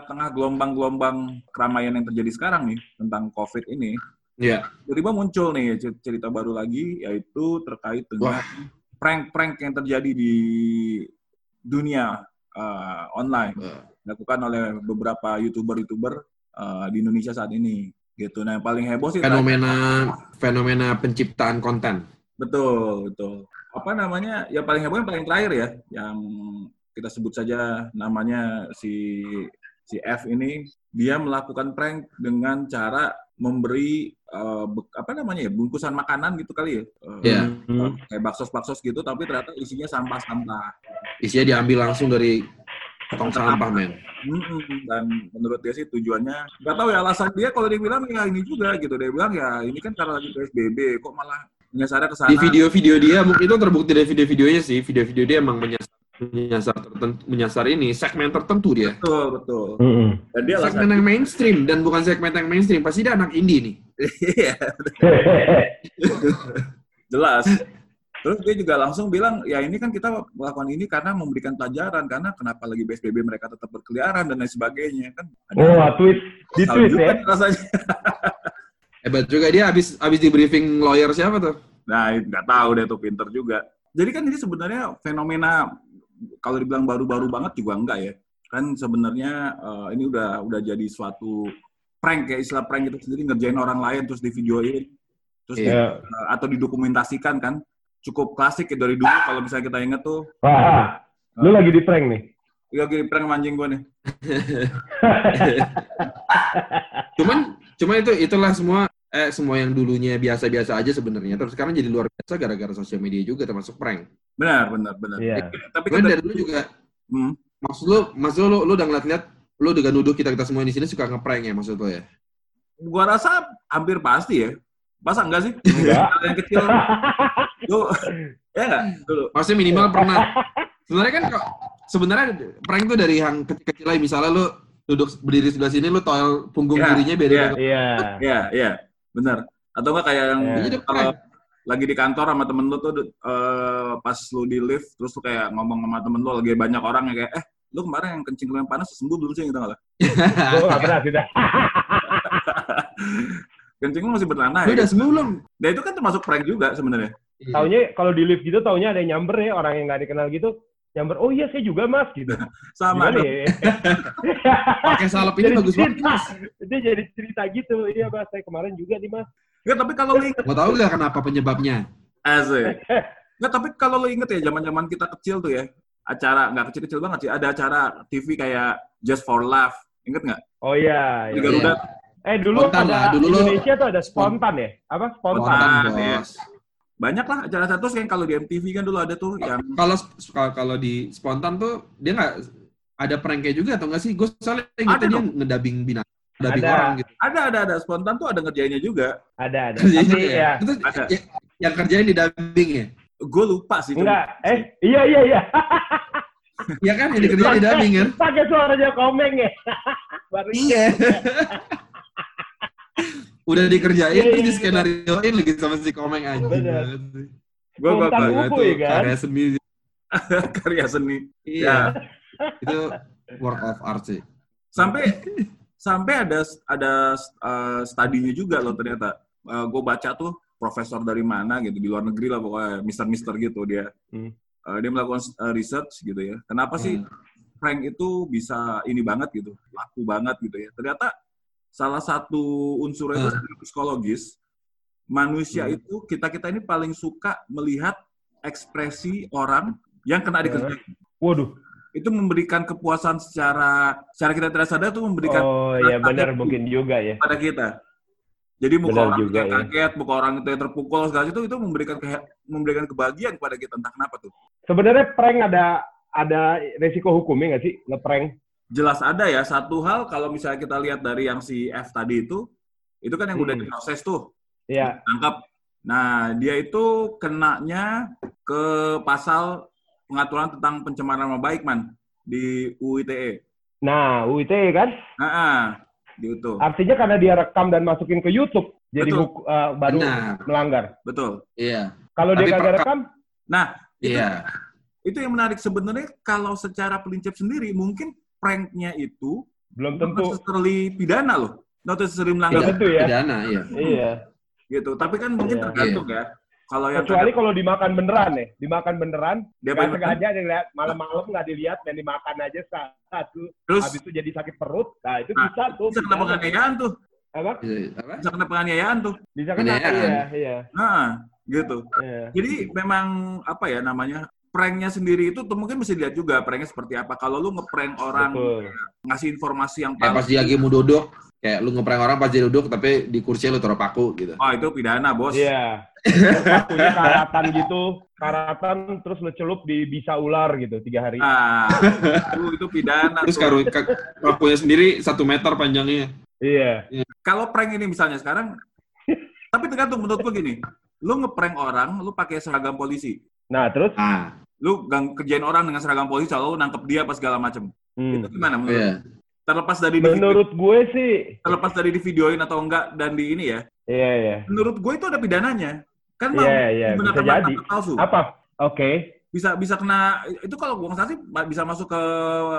tengah-tengah gelombang-gelombang keramaian yang terjadi sekarang nih tentang COVID ini, Iya. tiba-tiba muncul nih cer- cerita baru lagi yaitu terkait dengan prank-prank yang terjadi di dunia uh, online Eh, dilakukan oleh beberapa youtuber-youtuber uh, di Indonesia saat ini gitu. Nah yang paling heboh sih Fenomena fenomena penciptaan konten. betul betul apa namanya yang paling heboh yang paling terakhir ya yang kita sebut saja namanya si si F ini dia melakukan prank dengan cara memberi uh, apa namanya ya bungkusan makanan gitu kali ya. Uh, Iya. uh, kayak baksos-baksos gitu tapi ternyata isinya sampah-sampah. Isinya diambil langsung dari tong sampah, men. Dan menurut dia sih tujuannya nggak tahu ya alasan dia kalau dia bilang ya ini juga gitu. Dia bilang ya ini kan karena lagi PSBB kok malah menyasarnya ke sana? Di video-video dia mungkin itu terbukti dari video-videonya sih. Video-video dia emang menyasar menyasar tertentu, menyasar ini segmen tertentu dia. betul betul Mm-mm. dan dia Segmen yang mainstream dan bukan segmen yang mainstream. Pasti dia anak indie nih. Iya, jelas. Terus dia juga langsung bilang, ya ini kan kita melakukan ini karena memberikan pelajaran, karena kenapa lagi PSBB mereka tetap berkeliaran dan lain sebagainya kan. oh, tweet di tweet juga ya. rasanya. Hebat juga dia habis habis di briefing lawyer siapa tuh? Nah, nggak tahu deh tuh pinter juga. Jadi kan ini sebenarnya fenomena kalau dibilang baru-baru banget juga enggak ya. Kan sebenarnya eh, ini udah udah jadi suatu prank ya istilah prank itu sendiri ngerjain orang lain terus di videoin terus di- Iya. eh, atau didokumentasikan kan cukup klasik ya dari dulu kalau misalnya kita ingat tuh Wah, lu lagi di prank nih. Iya, lagi prank sama anjing gue nih. Cuman cuma itu itulah semua eh semua yang dulunya biasa-biasa aja sebenarnya terus sekarang jadi luar biasa gara-gara sosial media juga termasuk prank. Benar, benar, benar. Iya. Tapi Cuman kan dari dulu juga Hmm. maksud lu maksud lu lu udah ngeliat-liat lu dengan nuduh kita kita semua di sini suka ngeprank ya maksud lu ya? gua rasa hampir pasti ya. Masa enggak sih? Enggak. Yang kecil. Lu, ya enggak? Dulu. Maksudnya minimal pernah. Sebenarnya kan kok sebenarnya prank tuh dari yang kecil-kecil aja. Misalnya lu duduk berdiri sebelah sini lu toel punggung Ya, kirinya biar ya. Iya. Iya, iya. Benar. Atau enggak kayak yang. Jadi kalau lagi di kantor sama temen lu tuh eh, pas lu di lift terus lu kayak ngomong sama temen lu lagi banyak orang yang kayak eh lu kemarin yang kencing lu yang panas sembuh belum sih gitu nggak lah? Gue nggak pernah sudah. Kencing lu masih bertanah Lu ya? udah sembuh belum? Nah itu kan termasuk prank juga sebenarnya. Taunya kalau di lift gitu taunya ada yang nyamber ya orang yang nggak dikenal gitu. Nyamber, oh iya saya juga mas gitu. Sama ya? Pakai salep ini Jadi bagus banget, cerita. Mas. Itu jadi cerita gitu. Iya mas, saya kemarin juga nih mas. Enggak, tapi kalau lu inget Mau tahu nggak kenapa penyebabnya? Asik. Nggak, tapi kalau lo inget ya, zaman-zaman kita kecil tuh ya, acara, nggak kecil-kecil banget sih, ada acara TV kayak Just for Laugh. Ingat nggak? Oh iya. Di iya. Garuda. Eh dulu Spontan ada lah, dulu lu- Indonesia tuh ada spontan ya? Apa spontan? Spontan. Iya. bos. Banyak lah acara-acara terus kan kalau di MTV kan dulu ada tuh yang Kalau kalau- di spontan tuh dia nggak ada pranknya juga atau nggak sih? Gue soalnya gitu dia ngedabing binatang, ngedabing Ada. orang gitu. ada ada ada spontan tuh ada ngerjainnya juga. Ada ada. Tapi ya. ya Itu Ada. ya- yang kerjain di dubbing ya? Gue lupa sih. enggak. Eh iya iya iya. Iya kan yang dikerjain di dubbing kan? Pakai suaranya komeng ya. Baru Iya. Udah dikerjain Iya, terus iya, di skenarioin lagi sama si komeng sih. Gue Buku itu ya kan? karya seni. karya seni. Iya. Ya. Itu work of art sih. Sampai sampai ada ada uh, studinya juga loh ternyata. gue baca tuh profesor dari mana gitu di luar negeri lah pokoknya mister-mister gitu dia. Hmm. Uh, dia melakukan uh, research gitu ya. Kenapa sih Hmm. prank itu bisa ini banget gitu, laku banget gitu ya. Ternyata salah satu unsurnya itu secara psikologis. Manusia Hmm. itu kita kita ini paling suka melihat ekspresi orang yang kena dikerjain. Waduh. Itu memberikan kepuasan secara secara kita tidak sadar tuh memberikan Oh iya benar mungkin juga ya. pada kita. Jadi muka Benar orang juga, yang ya. kaget, muka orang itu yang terpukul segala itu itu memberikan keha- memberikan kebahagiaan kepada kita entah kenapa tuh. Sebenarnya prank ada ada resiko hukumnya nggak sih ngeprank? Jelas ada ya satu hal kalau misalnya kita lihat dari yang si F tadi itu itu kan yang udah Hmm. diproses tuh, Iya. tangkap. Nah, dia itu kenanya ke pasal pengaturan tentang pencemaran nama baik, Man, di UITE. Nah, UIT kan Nah, ah, di itu. artinya karena dia rekam dan masukin ke YouTube jadi Betul. huku- eh, baru Benar. melanggar. Betul. Iya. Kalau dia kagak rekam, Nah, itu Iya. itu yang menarik sebenarnya kalau secara pelincip sendiri mungkin pranknya itu Belum tentu. necessarily pidana loh. Not necessarily melanggar tentu ya. Pidana, iya. Iya. gitu. Tapi kan mungkin Iya. tergantung ya. Kalau yang Kecuali kalau dimakan beneran ya, dimakan beneran, dia nggak sengaja dilihat malam-malam nggak dilihat dan dimakan aja satu, terus habis itu jadi sakit perut, nah itu Nah, bisa tuh. bisa kena penganiayaan tuh. Apa? Iya, Apa? Bisa kena penganiayaan tuh. Bisa kena, Penganiayaan. iya, iya. Nah, gitu. iya. Jadi memang apa ya namanya? Pranknya sendiri itu tuh mungkin mesti dilihat juga pranknya seperti apa. Kalau lu ngeprank orang Betul. ngasih informasi yang Kayak pas palsu, dia lagi mau duduk, kayak lu ngeprank orang pas dia duduk, tapi di kursi lu taruh paku gitu. oh itu pidana bos. Iya. Terus Pakunya karatan gitu, karatan terus ngecelup di bisa ular gitu tiga hari. Nah, itu, itu pidana. Terus karu, ka- pakunya sendiri satu meter panjangnya. Iya. Kalau prank ini misalnya sekarang, tapi tergantung menurut gua gini. Lu ngeprank orang, lu pakai seragam polisi. Nah terus, Ah, Lu gang kerjain orang dengan seragam polisi, kalau lu nangkep dia apa segala macem. hmm. Itu gimana menurut? iya. Terlepas dari menurut gue sih, terlepas dari di videoin atau enggak dan di ini ya, iya iya. menurut gue itu ada pidananya. Kan mau Iya iya, bisa menggunakan jadi. palsu. Apa? Oke. Bisa bisa kena itu kalau gua nggak sih bisa masuk ke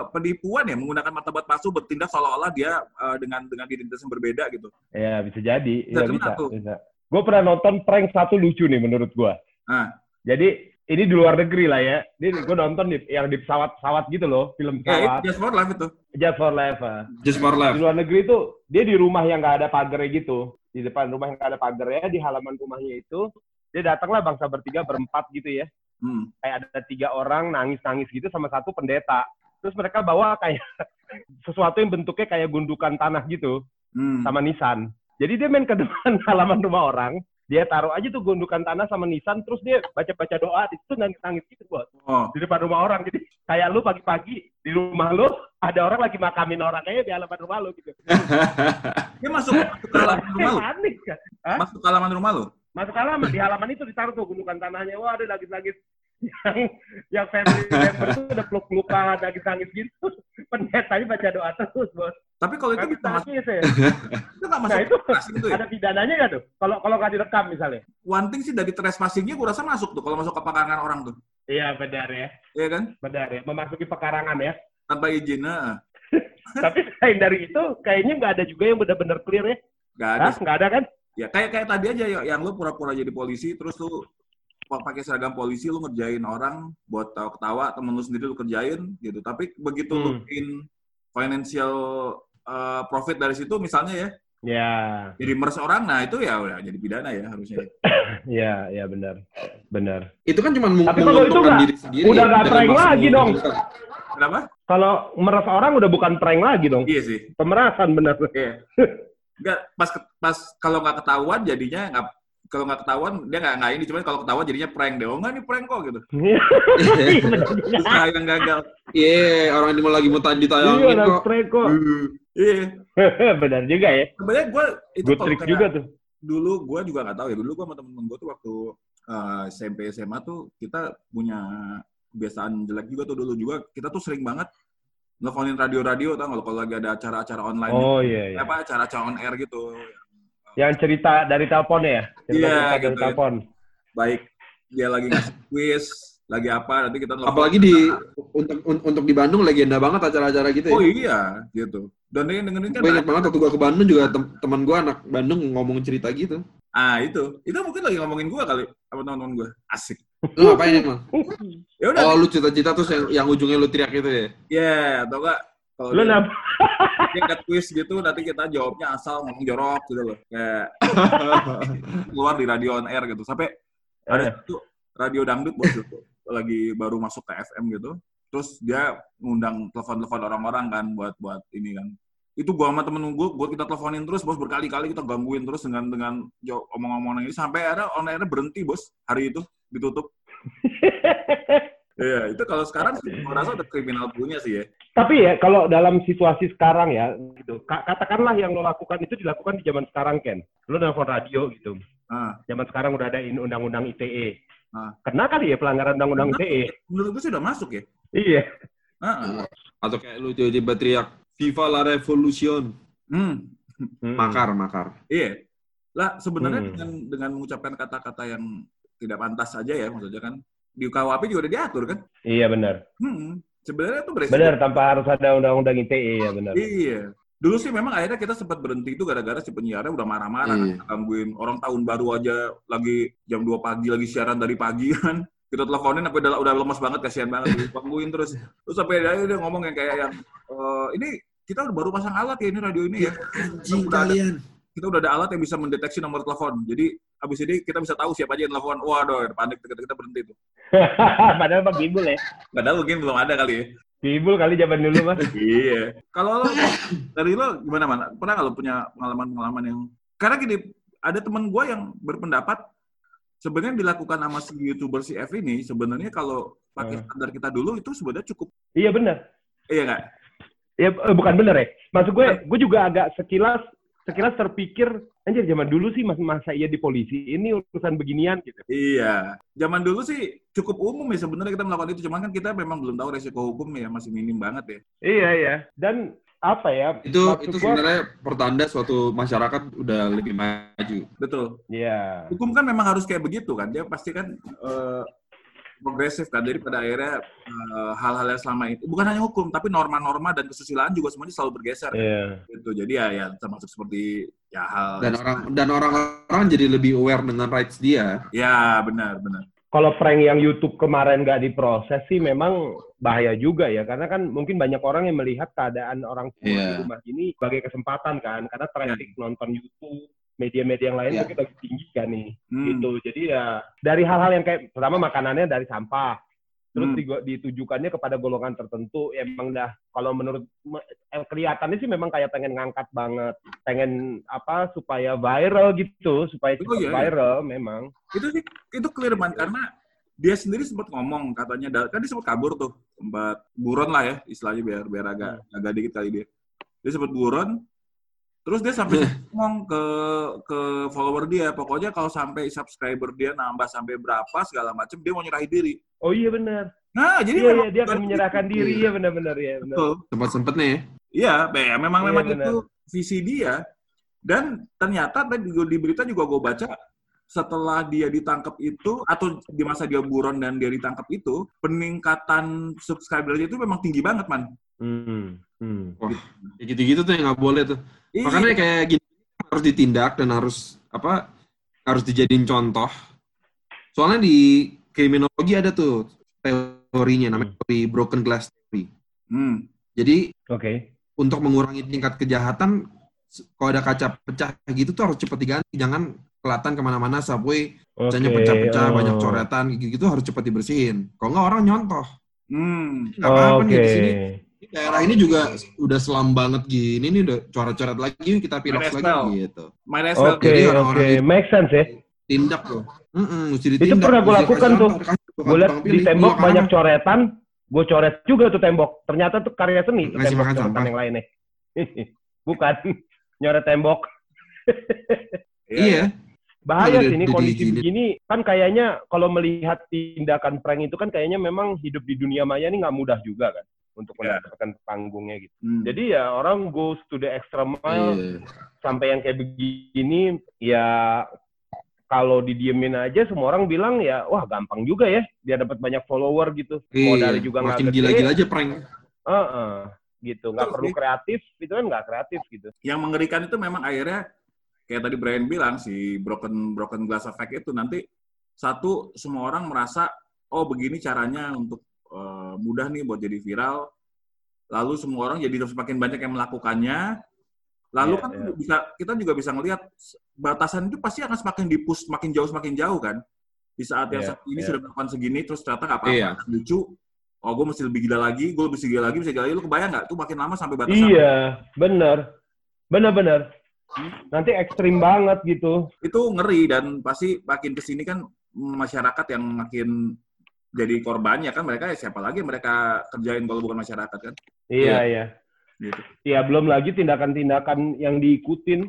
penipuan ya menggunakan martabat palsu bertindak seolah-olah dia eh, dengan dengan identitas yang berbeda gitu. Iya bisa jadi. Bisa Iya kena bisa. tuh. bisa. Gue pernah nonton prank satu lucu nih menurut gue. Ah. Jadi ini di luar negeri lah ya. Ini gue nonton di, yang di pesawat-pesawat gitu loh, film Ya, pesawat. just for life itu. Just for Life. ah. Just for Di life. luar negeri itu dia di rumah yang nggak ada pagarnya gitu. Di depan rumah yang nggak ada pagarnya, di halaman rumahnya itu dia datanglah bangsa bertiga berempat gitu ya. Hmm. Kayak ada tiga orang nangis-nangis gitu sama satu pendeta. Terus mereka bawa kayak sesuatu yang bentuknya kayak gundukan tanah gitu Hmm. sama nisan. Jadi dia main ke depan halaman rumah orang, dia taruh aja tuh gundukan tanah sama nisan, terus dia baca-baca doa, di situ nangis-nangis gitu buat Oh. di depan rumah orang. Jadi kayak lu pagi-pagi di rumah lu ada orang lagi makamin orang kayaknya di halaman rumah lu gitu. Dia masuk, masuk ke halaman rumah lu. Panik kan? Hah? Masuk ke halaman rumah lu. Masuk halaman di halaman itu ditaruh tuh gundukan tanahnya. Wah ada nangis-nangis yang yang family member tuh udah peluk-pelukan nangis-nangis gitu. Pendetanya baca doa terus bos. Tapi kalau itu Nangis bisa masuk, nangis ya. itu nggak masuk Nah itu tuh ya. ada pidananya nggak tuh? Kalau kalau nggak direkam misalnya? One thing sih dari trespassingnya gue rasa masuk tuh kalau masuk ke pekarangan orang tuh. Iya benar ya, Iya kan? benar ya. Memasuki pekarangan ya. Tanpa izin. Nah. Tapi selain dari itu, kayaknya nggak ada juga yang benar-benar clear ya. Gak ada? Nggak ada kan? Ya kayak kayak tadi aja ya, yang lu pura-pura jadi polisi terus lu pakai seragam polisi lu ngerjain orang buat tahu ketawa temen lu sendiri lu kerjain gitu. Tapi begitu lu Hmm. bikin financial uh, profit dari situ misalnya ya Ya, jadi mers orang nah itu ya udah jadi pidana ya harusnya. ya, ya benar, benar. Itu kan cuma Tapi kalau itu diri sendiri. udah nggak dengan prank lagi dong. Kenapa? Kalau meres orang udah bukan prank lagi dong, Iya sih. pemerasan benar. Iya. Enggak pas pas kalau nggak ketahuan jadinya nggak kalau nggak ketahuan dia nggak nggak ini cuman kalau ketahuan jadinya prank deh. Oh nggak ini prank kok gitu. Iya. Terus nah, yang gagal. Iya, orang ini mau lagi mau tadi Iya, ditayangin udah kok. prank kok. Iya. benar juga ya. Sebenarnya gue itu Good kalau trick juga tuh. dulu gue juga nggak tahu ya dulu gue sama temen-temen gue tuh waktu uh, SMP SMA tuh kita punya kebiasaan jelek juga tuh dulu juga kita tuh sering banget nelfonin radio-radio tau nggak kalau lagi ada acara-acara online Oh gitu. iya, iya. apa acara-acara on air gitu Yang cerita dari telepon ya? Iya, dari gitu ya. telepon. baik dia lagi ngasih quiz lagi apa nanti kita nelfon. Apalagi di untuk un- untuk di Bandung legenda banget acara-acara gitu ya. oh iya gitu dan dia dengerin kan ingat banget waktu gue ke Bandung juga tem- teman gue anak Bandung ngomong cerita gitu. ah itu itu mungkin lagi ngomongin gue kali sama teman-teman gue asik Lu ngapain emang? ya udah Oh lu cita-cita terus yang, yang ujungnya lu teriak itu ya? ya atau enggak kalau Lu dia angkat quiz gitu nanti kita jawabnya asal ngomong jorok gitu loh. Kayak keluar di radio on air gitu. Sampai Eh. ada satu radio dangdut bos itu lagi baru masuk ke FM gitu. Terus dia ngundang telepon-telepon orang-orang kan buat buat ini kan. Itu gua sama temen gue buat kita teleponin terus bos. Berkali-kali kita gangguin terus dengan dengan omong-omongan ini. Sampai akhirnya on airnya berhenti bos. Hari itu ditutup. Iya, itu kalau sekarang sih gua rasa udah kriminal punya sih ya. Tapi ya kalau dalam situasi sekarang ya gitu, ka- katakanlah yang lo lakukan itu dilakukan di zaman sekarang Ken. Lo nelfon radio gitu. Ah, Zaman sekarang udah ada undang-undang ITE. Ah. Kena kali ya pelanggaran undang-undang ITE. menurut gue sih udah masuk ya. Iya. Ah, ah. Atau kayak lu tiba-tiba teriak Viva la Revolution. Hmm. Hmm. Makar, makar. Iya. Lah sebenarnya Hmm. dengan dengan mengucapkan kata-kata yang tidak pantas saja ya maksudnya kan di KUHP juga udah diatur kan. Iya benar. Hmm. Sebenarnya tuh beresiko. Benar, tanpa harus ada undang-undang ITE ya benar. Iya. Dulu sih memang akhirnya kita sempat berhenti itu gara-gara si penyiarnya udah marah-marah Iya. kan, gangguin orang tahun baru aja lagi jam 2 pagi lagi siaran dari pagi kan. Kita teleponin aku udah udah lemes banget kasihan banget gangguin terus. Terus sampai dia, dia ngomong yang kayak yang "Eh, ini kita udah baru pasang alat ya ini radio ini ya. Anjing Udah ada- kalian. Kita udah ada alat yang bisa mendeteksi nomor telepon. Jadi habis ini kita bisa tahu siapa aja yang telepon. Waduh, panik kita, kita berhenti tuh. Padahal Pak Gibul ya. Padahal mungkin belum ada kali ya. Gibul kali zaman dulu mah. iya. Kalau lo dari lo gimana man? Pernah nggak lo punya pengalaman-pengalaman yang karena gini ada temen gue yang berpendapat sebenarnya dilakukan sama si youtuber si F ini sebenarnya kalau pakai Hmm. standar kita dulu itu sebenarnya cukup Iya benar. iya nggak? Ya bukan benar ya. Maksud gue, gue juga agak sekilas sekilas terpikir, anjir zaman dulu sih mas masa iya di polisi ini urusan beginian gitu. Iya. Zaman dulu sih cukup umum ya sebenarnya kita melakukan itu cuman kan kita memang belum tahu resiko hukum ya masih minim banget ya. Iya iya. Dan apa ya? Itu maksud itu gua- sebenarnya pertanda suatu masyarakat udah lebih maju. Betul. Iya. Hukum kan memang harus kayak begitu kan. Dia pasti kan eh, progresif kan. Jadi pada akhirnya eh, hal-hal yang selama itu bukan hanya hukum tapi norma-norma dan kesusilaan juga semuanya selalu bergeser. Iya. Gitu. Jadi ya ya termasuk seperti ya hal Dan orang dan orang-orang jadi lebih aware dengan rights dia. ya benar benar. Kalau prank yang YouTube kemarin nggak diproses sih memang bahaya juga ya karena kan mungkin banyak orang yang melihat keadaan orang tua Iya. di rumah ini sebagai kesempatan kan karena traffic nonton YouTube media-media yang lain Iya. mungkin lagi tinggi kan nih Hmm. gitu jadi ya dari hal-hal yang kayak pertama makanannya dari sampah terus Hmm. ditujukannya kepada golongan tertentu ya emang dah kalau menurut me- eh, kelihatannya sih memang kayak pengen ngangkat banget pengen apa supaya viral gitu supaya Oh, iya, iya. viral memang Itu sih itu clear man karena dia sendiri sempat ngomong katanya kan dia sempat kabur tuh sempat buron lah ya istilahnya biar biar agak agak dikit kali dia dia sempat buron terus dia sampai ngomong ke ke follower dia pokoknya kalau sampai subscriber dia nambah sampai berapa segala macam dia mau nyerahin diri oh iya benar nah jadi Iya, iya, dia akan menyerahkan gitu. diri ya benar-benar ya benar. betul Sempat-sempatnya ya. iya be- ya, memang Iya, memang benar. itu visi dia dan ternyata tadi juga di berita juga gue baca setelah dia ditangkap itu atau di masa dia buron dan dia ditangkap itu peningkatan subscribernya itu memang tinggi banget man Hmm. Hmm. Ya gitu-gitu tuh yang nggak boleh tuh. Iya. Makanya kayak gini harus ditindak dan harus apa? Harus dijadiin contoh. Soalnya di kriminologi ada tuh teorinya namanya teori broken glass theory. Hmm. Jadi Oke. untuk mengurangi tingkat kejahatan, kalau ada kaca pecah gitu tuh harus cepat diganti. Jangan kelihatan ke mana-mana subway, kacanya Oke, pecah-pecah, oh. banyak coretan, gitu-gitu harus cepat dibersihin. Kalau nggak orang nyontoh. Hmm. Nggak apa-apa nih Oke. di sini. Di Daerah ini juga udah selam banget gini, nih udah coret-coret lagi, kita as lagi well. gitu. Oke, oke. itu- Make sense ya. Tindak tuh. Mm-mm, mesti ditindak. Itu pernah gue lakukan tuh. Gue liat di tembok Iya, banyak karena- coretan. Gue coret juga tuh tembok. Ternyata tuh karya seni. Tuh Ngasih tembok makan coretan sampah. yang lainnya. Bukan. Nyoret tembok. Iya. Bahaya sih ini kondisi begini. Kan kayaknya kalau melihat tindakan prank itu kan kayaknya memang hidup di dunia maya ini nggak mudah juga kan. Untuk Iya. mendapatkan panggungnya gitu. Hmm. Jadi ya orang goes to the extra mile Iya. sampai yang kayak begini ya kalau didiemin aja semua orang bilang ya wah gampang juga ya dia dapat banyak follower gitu modalnya Iya. juga nggak Makin gede gila-gila aja prank. Heeh, gitu nggak perlu sih. kreatif itu kan nggak kreatif gitu yang mengerikan itu memang akhirnya kayak tadi Brian bilang si broken broken glass effect itu nanti satu semua orang merasa oh begini caranya untuk eh, mudah nih buat jadi viral. Lalu semua orang jadi semakin banyak yang melakukannya. Lalu Iya, kan iya. bisa kita juga bisa ngelihat batasan itu pasti akan semakin dipus semakin jauh semakin jauh kan. Di saat yang Iya, saat ini iya. sudah melakukan segini terus ternyata nggak apa-apa Iya. lucu. Oh gue mesti lebih gila lagi gue lebih gila lagi bisa gila lagi. Lu kebayang nggak? Tuh makin lama sampai batasan. Iya bener bener bener nanti ekstrim banget gitu. Itu ngeri dan pasti makin ke sini kan masyarakat yang makin jadi korbannya kan mereka ya siapa lagi mereka kerjain kalau bukan masyarakat kan? Iya iya. gitu. iya belum lagi tindakan-tindakan yang diikutin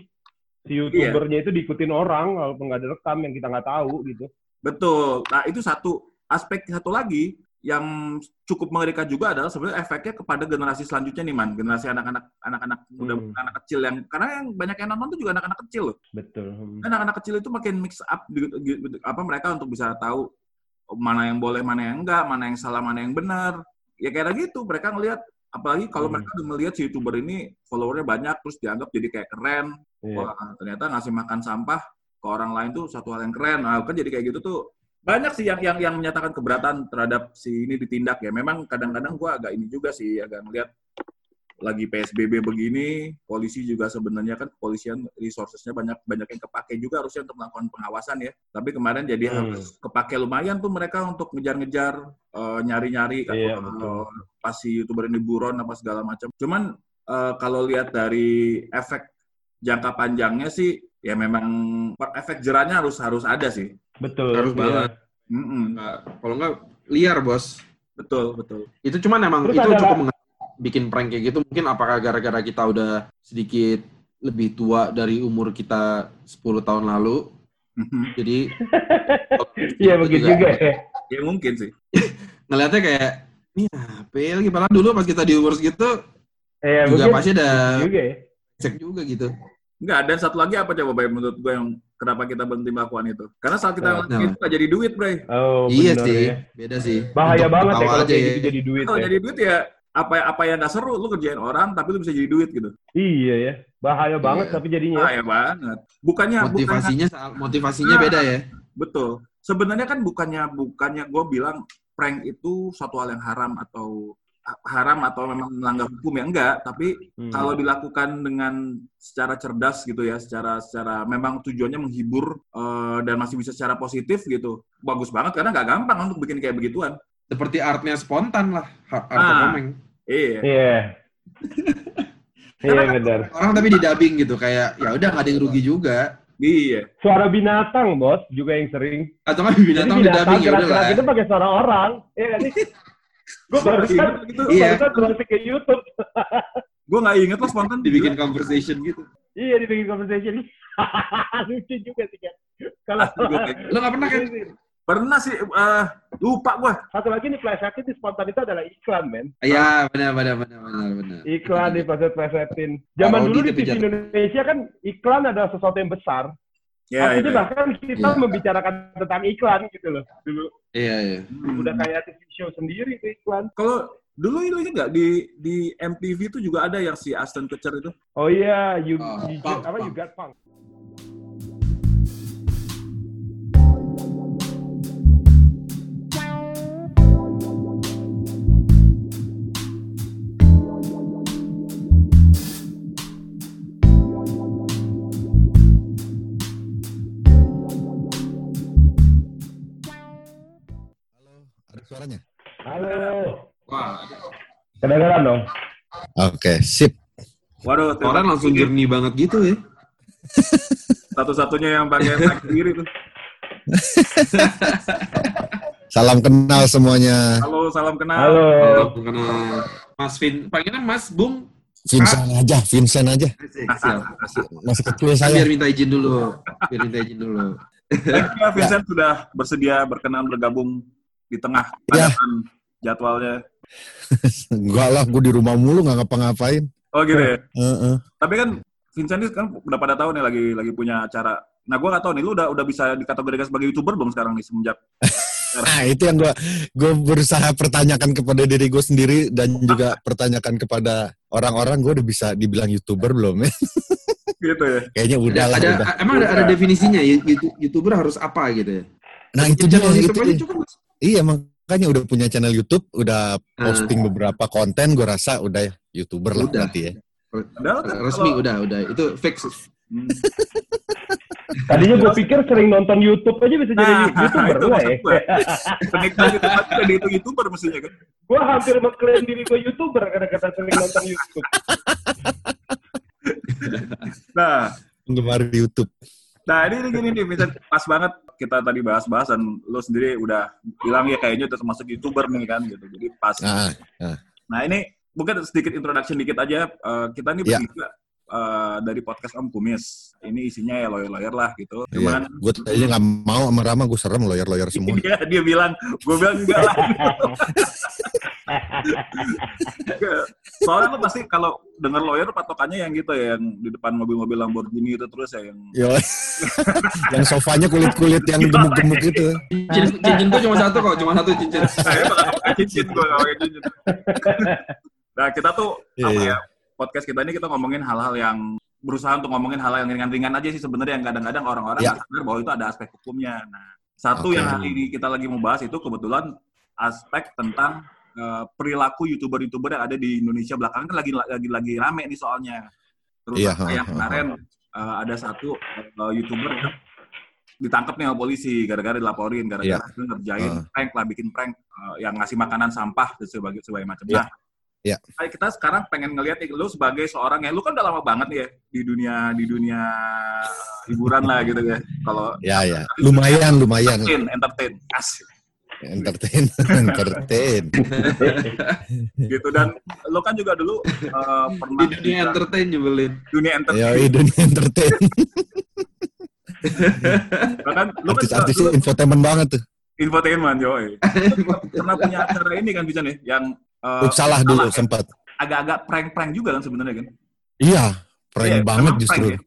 si Iya. youtubernya itu diikutin orang walaupun nggak direkam yang kita nggak tahu gitu. Betul. Nah itu satu aspek satu lagi yang cukup mengerikan juga adalah sebenarnya efeknya kepada generasi selanjutnya nih man. Generasi anak-anak anak-anak muda Hmm. anak kecil yang karena yang banyak yang nonton tuh juga anak-anak kecil loh. Betul. Anak-anak kecil itu makin mix up gitu, gitu, apa mereka untuk bisa tahu mana yang boleh mana yang enggak mana yang salah mana yang benar. Ya kayak gitu. Mereka ngelihat apalagi kalau Hmm. mereka udah melihat si youtuber ini followernya banyak terus dianggap jadi kayak keren. Iya. wah ternyata ngasih makan sampah ke orang lain tuh satu hal yang keren. Nah, kan jadi kayak gitu tuh banyak sih yang yang yang menyatakan keberatan terhadap si ini ditindak ya. Memang kadang-kadang gua agak ini juga sih agak ngelihat lagi PSBB begini, polisi juga sebenarnya kan kepolisian resourcesnya banyak banyak yang kepake juga harusnya untuk melakukan pengawasan ya. Tapi kemarin jadi Hmm. harus kepake lumayan tuh mereka untuk ngejar-ngejar eh, nyari-nyari kan Iya, eh, betul. pas si youtuber ini buron apa segala macam. Cuman eh, kalau lihat dari efek jangka panjangnya sih ya memang efek jerahnya harus harus ada sih. Betul. Harus iya. banget. Mm-mm. Nggak- kalau nggak liar bos. Betul betul. Itu cuman emang Terus itu cukup bikin prank kayak gitu. Mungkin apakah gara-gara kita udah sedikit lebih tua dari umur kita 10 tahun lalu. Mhm. Jadi Iya begitu juga ya. ya mungkin sih. ngeliatnya kayak ini apa ya lagi padahal dulu pas kita di umur segitu Iya juga mungkin pasti ada juga ya. cek juga gitu. Enggak, dan satu lagi apa coba Bay menurut gue yang kenapa kita berhenti melakukan itu? Karena saat kita Nah, melakukan itu nggak jadi duit, Bray. Oh, iya bener sih, ya. beda sih. Bahaya Untuk banget ya kalau aja kayak ya. gitu jadi duit Kalau ya. jadi duit ya apa apa yang nggak seru lu kerjain orang tapi lu bisa jadi duit gitu. Iya ya. Bahaya banget Iya. tapi jadinya. Ya banget. Bukannya Motivasinya soal- motivasinya Nah. beda ya. betul. Sebenarnya kan bukannya bukannya gue bilang prank itu suatu hal yang haram atau haram atau memang melanggar hukum ya enggak, tapi Hmm. kalau dilakukan dengan secara cerdas gitu ya, secara secara memang tujuannya menghibur eh, dan masih bisa secara positif gitu, bagus banget karena nggak gampang untuk bikin kayak begituan. Seperti artnya spontan lah, art Ah. komeng. Iya. Iya. Iya benar. Orang tapi di dubbing gitu kayak ya udah nggak ada yang rugi juga. Iya. Suara binatang, bos, juga yang sering. Atau kan binatang di dubbing ya udah lah. itu pakai suara orang. Iya kan sih? Gue barusan, gitu. Iya. barusan ke YouTube. Gue nggak inget lah spontan Dibikin conversation gitu. Iya, dibikin conversation. Lucu juga sih, kan. Kalau Lo nggak pernah kan? Pernah sih, eh, lupa gue. Satu lagi nih flashback di spontan itu adalah iklan, men. Iya benar benar benar benar benar. Iklan di pleset-plesetin. Zaman Parodi dulu di TV jatuh. Indonesia kan iklan adalah sesuatu yang besar. Ya, Artinya iya. bahkan kita Iya. membicarakan tentang iklan gitu loh. Dulu Iya iya. Hmm. udah kayak TV show sendiri itu iklan. Kalau dulu itu nggak di di MTV itu juga ada yang si Aston Kutcher itu. Oh iya, you, Oh, you punk, apa punk. you got punk. Suaranya? Halo. Wah, Kedengeran dong. Oke, sip. Waduh, orang langsung jernih banget gitu ya. Satu-satunya yang pakai mic sendiri tuh. Salam kenal semuanya. Halo, salam kenal. Halo. Kalau kenal Mas Vin, panggilnya Mas Bung. Vincent aja, Vincent aja. Masih kecil Biar saya. minta izin dulu. Biar minta izin dulu. Vincent sudah bersedia berkenan bergabung di tengah Ya. jadwalnya. Enggak lah, gue di rumah mulu nggak ngapa-ngapain. Oh gitu ya. Heeh. Tapi kan Vincent ini kan udah pada tahu nih lagi lagi punya acara. Nah, gua nggak tahu nih, lu udah udah bisa dikategorikan sebagai youtuber belum sekarang nih semenjak Nah, itu yang gue gue berusaha pertanyakan kepada diri gue sendiri dan juga pertanyakan kepada orang-orang gue udah bisa dibilang youtuber belum ya? gitu ya. Kayaknya Ada, udah lah. ada, udah. emang ada, ada definisinya You- you- youtuber harus apa gitu ya? Nah itu dia, itu dia. cukup. Mas. Iya makanya udah punya channel YouTube, udah Ah. posting beberapa konten, gue rasa udah youtuber lah Udah. berarti ya. Padahal kan Resmi kalau- udah udah itu fix. Hmm. Tadinya gue pikir sering nonton YouTube aja bisa jadi Nah, youtuber itu gue. maksud gua. Penikmat itu pasti udah dihitung youtuber mestinya kan. gue hampir mengklaim diri gue youtuber karena sering nonton YouTube. Nah, Penggemar YouTube. Nah ini, ini gini nih, Vincent, pas banget kita tadi bahas-bahas dan lo sendiri udah bilang ya kayaknya udah termasuk youtuber nih kan gitu. Jadi pas. Nah, Nah ini mungkin sedikit introduction dikit aja. Eh, kita nih Ya. bertiga eh, dari podcast Om Kumis. Ini isinya ya lawyer-lawyer lah gitu. iya. Cuman Gue tadinya nggak mau sama Rama, gue serem lawyer-lawyer semua. dia, dia bilang, gue bilang enggak lah. Soalnya lu pasti kalau denger lawyer patokannya yang gitu ya, yang di depan mobil-mobil Lamborghini itu terus ya yang yang sofanya kulit-kulit yang gemuk-gemuk itu. Cincin, cincin gue cuma satu kok, cuma satu cincin. saya bakal pakai cincin gue pakai cincin. Nah kita tuh Iya, apa iya. ya podcast kita ini kita ngomongin hal-hal yang berusaha untuk ngomongin hal yang ringan-ringan aja sih sebenarnya yang kadang-kadang orang-orang Iya. nggak sadar bahwa itu ada aspek hukumnya. Nah satu Oke. yang hari ini kita lagi mau bahas itu kebetulan aspek tentang eh, perilaku youtuber-youtuber yang ada di Indonesia belakangan kan lagi lagi lagi rame nih soalnya. Terus Iya, kayak kemarin eh, ada satu eh, youtuber yang ditangkap nih sama polisi gara-gara dilaporin gara-gara dia ngerjain Heeh. prank lah bikin prank eh, yang ngasih makanan sampah dan sebagai sebagai macam. Iya. Nah, Iya. kayak kita sekarang pengen ngelihat nih lu sebagai seorang yang lu kan udah lama banget nih ya di dunia di dunia hiburan lah gitu ya. Kalau Ya ya, lumayan lumayan entertain, entertain, asik entertain entertain. gitu dan lu kan juga dulu eh, pernah Di dunia entertain nyebelin. dunia Ya entertain dunia entertain. bahkan lu kan dulu infotainment banget tuh. infotainment yoi pernah punya acara ini kan bisa nih yang Ups, salah dulu salah. sempat. agak-agak prank-prank juga kan sebenarnya kan Iya, prank Iya, banget justru. prank ya.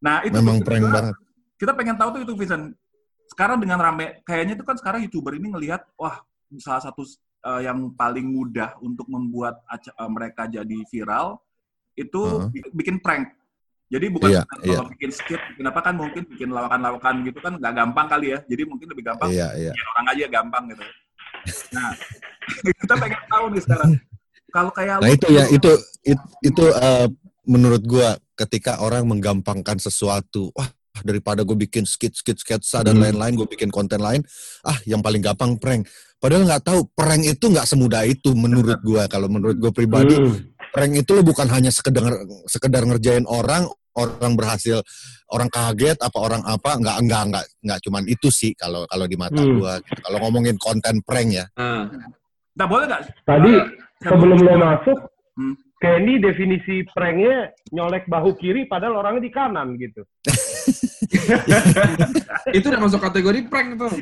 nah itu Memang prank kita- banget. kita pengen tahu tuh itu Vincent sekarang dengan rame kayaknya itu kan sekarang youtuber ini ngelihat wah salah satu uh, yang paling mudah untuk membuat uh, mereka jadi viral itu Heeh. bi- bikin prank jadi bukan Iya, kalau bikin skit kenapa kan mungkin bikin lawakan-lawakan gitu kan nggak gampang kali ya jadi mungkin lebih gampang Iya, iya. bikin orang aja gampang gitu nah kita pengen tahu nih sekarang kalau kayak Nah lu- itu ya itu it- itu eh, menurut gua ketika orang menggampangkan sesuatu, wah daripada gue bikin skit skit sketsa dan Hmm. lain-lain, gue bikin konten lain, ah yang paling gampang prank. Padahal nggak tahu prank itu nggak semudah itu menurut gua. Kalau menurut gue pribadi, Hmm. prank itu lo bukan hanya sekedar sekedar ngerjain orang, orang berhasil, orang kaget apa orang apa, nggak nggak nggak nggak cuman itu sih kalau kalau di mata Hmm. gua. gitu. Kalau ngomongin konten prank ya, Nah, nah boleh nggak Tadi sebelum lo masuk, Hmm. Kenny definisi pranknya nyolek bahu kiri padahal orangnya di kanan gitu. itu udah masuk kategori prank tuh.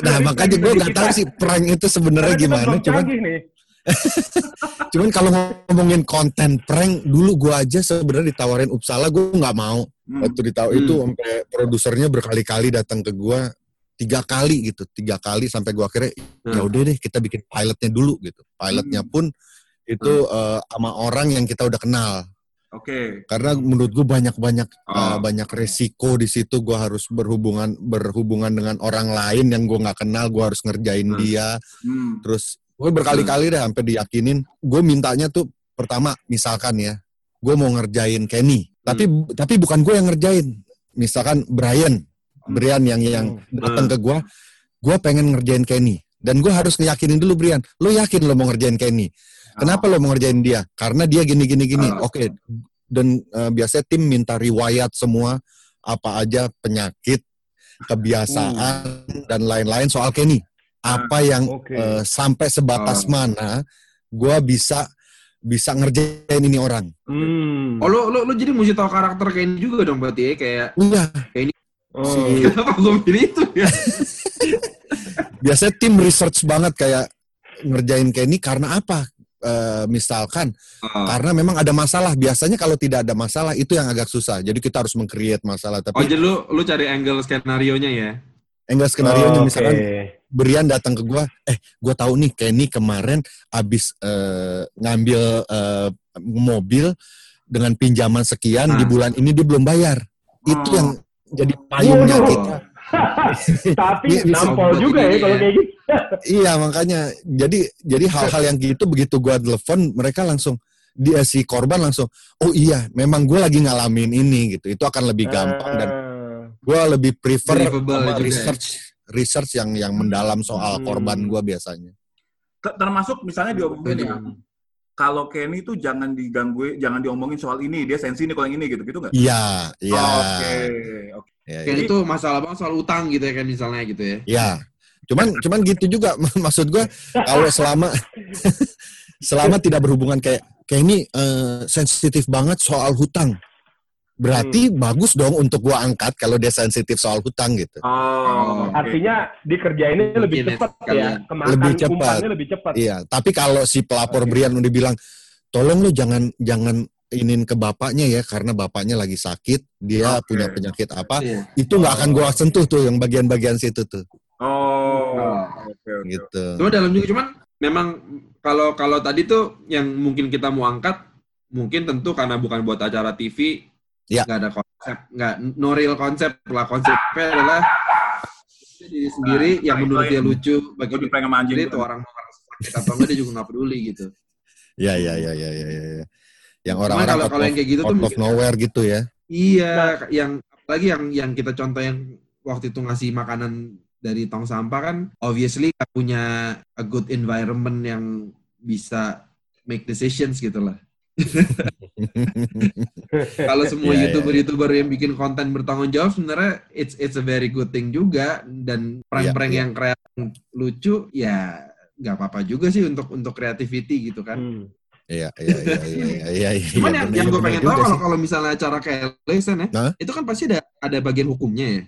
nah makanya gue nggak tahu sih prank itu sebenarnya gimana. Cuman nih. Cuman kalau ngomongin konten prank, dulu gua aja sebenarnya ditawarin Uppsala, gue nggak mau. Hmm. Waktu ditawar Hmm. itu sampai produsernya berkali-kali datang ke gua tiga kali gitu, tiga kali sampai gua akhirnya Hmm. ya udah deh kita bikin pilotnya dulu gitu. Pilotnya Hmm. pun itu eh, sama orang yang kita udah kenal. oke Karena menurut gue banyak-banyak eh, Oh. banyak resiko di situ. Gua harus berhubungan berhubungan dengan orang lain yang gua nggak kenal. Gua harus ngerjain Hmm. dia Hmm. terus gue berkali-kali deh sampai diyakinin. Gue mintanya tuh pertama misalkan ya gue mau ngerjain Kenny tapi tapi bukan gue yang ngerjain. Misalkan Brian Brian yang yang datang ke gue gue pengen ngerjain Kenny. Dan gue harus ngeyakinin dulu Brian lo yakin lo mau ngerjain Kenny? Kenapa lo mau ngerjain dia? Karena dia gini gini gini. Ah. oke dan eh, biasanya tim minta riwayat semua apa aja penyakit kebiasaan dan lain-lain soal Kenny apa yang Oke. eh, sampai sebatas Oh. mana gua bisa bisa ngerjain ini orang. Hmm. Oh lu, lu, lu jadi mesti tahu karakter Kenny juga dong berarti ya kayak Iya, Oh. kenapa gue pilih itu ya? biasanya tim research banget kayak ngerjain Kenny karena apa? Eh, misalkan Oh, karena memang ada masalah. Biasanya kalau tidak ada masalah itu yang agak susah. Jadi kita harus meng-create masalah. oh Tapi jadi lu lu cari angle skenario nya ya? enggak skenario Oh, misalkan oke. Brian datang ke gua, eh gua tahu nih Kenny kemarin abis eh, ngambil eh, mobil dengan pinjaman sekian Ah. di bulan ini dia belum bayar. Itu Oh. yang jadi payungnya Waduh. kita. Tapi Iya, bisa nampol juga ya kalau ya. kayak gitu. Iya makanya jadi jadi hal-hal yang gitu begitu gua telepon mereka langsung dia si korban langsung oh iya memang gue lagi ngalamin ini gitu itu akan lebih gampang dan Ah. gue lebih prefer sama ya. research research yang yang mendalam soal Hmm. korban gue biasanya. Ter- termasuk misalnya diomongin ya kalau Kenny tuh jangan diganggu jangan diomongin soal ini dia sensi nih kalau yang ini gitu gitu nggak Iya, iya. oke oke Ya, Kayak ya. itu masalah bang soal utang gitu ya kan misalnya gitu ya. Ya. Cuman cuman gitu juga maksud gue kalau selama selama tidak berhubungan kayak kayak ini eh, sensitif banget soal hutang. Berarti bagus dong untuk gua angkat kalau dia sensitif soal hutang gitu. Oh, oke. Artinya dikerjainnya lebih Mungkin ya, cepat ya, kemakan Lebih cepat. lebih cepat. Iya, tapi kalau si pelapor Brian udah bilang, tolong lu jangan jangan inin ke bapaknya ya karena bapaknya lagi sakit, dia Oke. punya penyakit apa, Iya. itu nggak akan gua sentuh tuh yang bagian-bagian situ tuh, Oh, oke oke. gitu. Cuma dalam juga cuman memang kalau kalau tadi tuh yang mungkin kita mau angkat mungkin tentu karena bukan buat acara TV Ya. nggak ada konsep nggak no real konsep lah konsepnya adalah diri sendiri Nah, yang menurut dia lucu bagi Gue pengen dia itu orang mau ngerasa sakit atau enggak dia juga nggak peduli gitu. Ya ya ya ya ya ya. ya. Yang orang-orang kalau out, kalau yang of, kayak gitu tuh out of mungkin nowhere gitu ya. iya yang apalagi yang yang kita contoh yang waktu itu ngasih makanan dari tong sampah kan obviously nggak punya a good environment yang bisa make decisions gitu lah. Kalau semua Iya, iya, youtuber-youtuber yang bikin konten bertanggung jawab sebenarnya it's it's a very good thing juga dan prank-prank Iya, iya. yang kreatif lucu ya nggak apa-apa juga sih untuk untuk creativity gitu kan. Hmm. Iya iya iya iya iya. iya, Cuman iya, yang, bener- yang iya, gue pengen tahu kalau kalau misalnya acara kayak Lesen ya, Hah? itu kan pasti ada ada bagian hukumnya ya.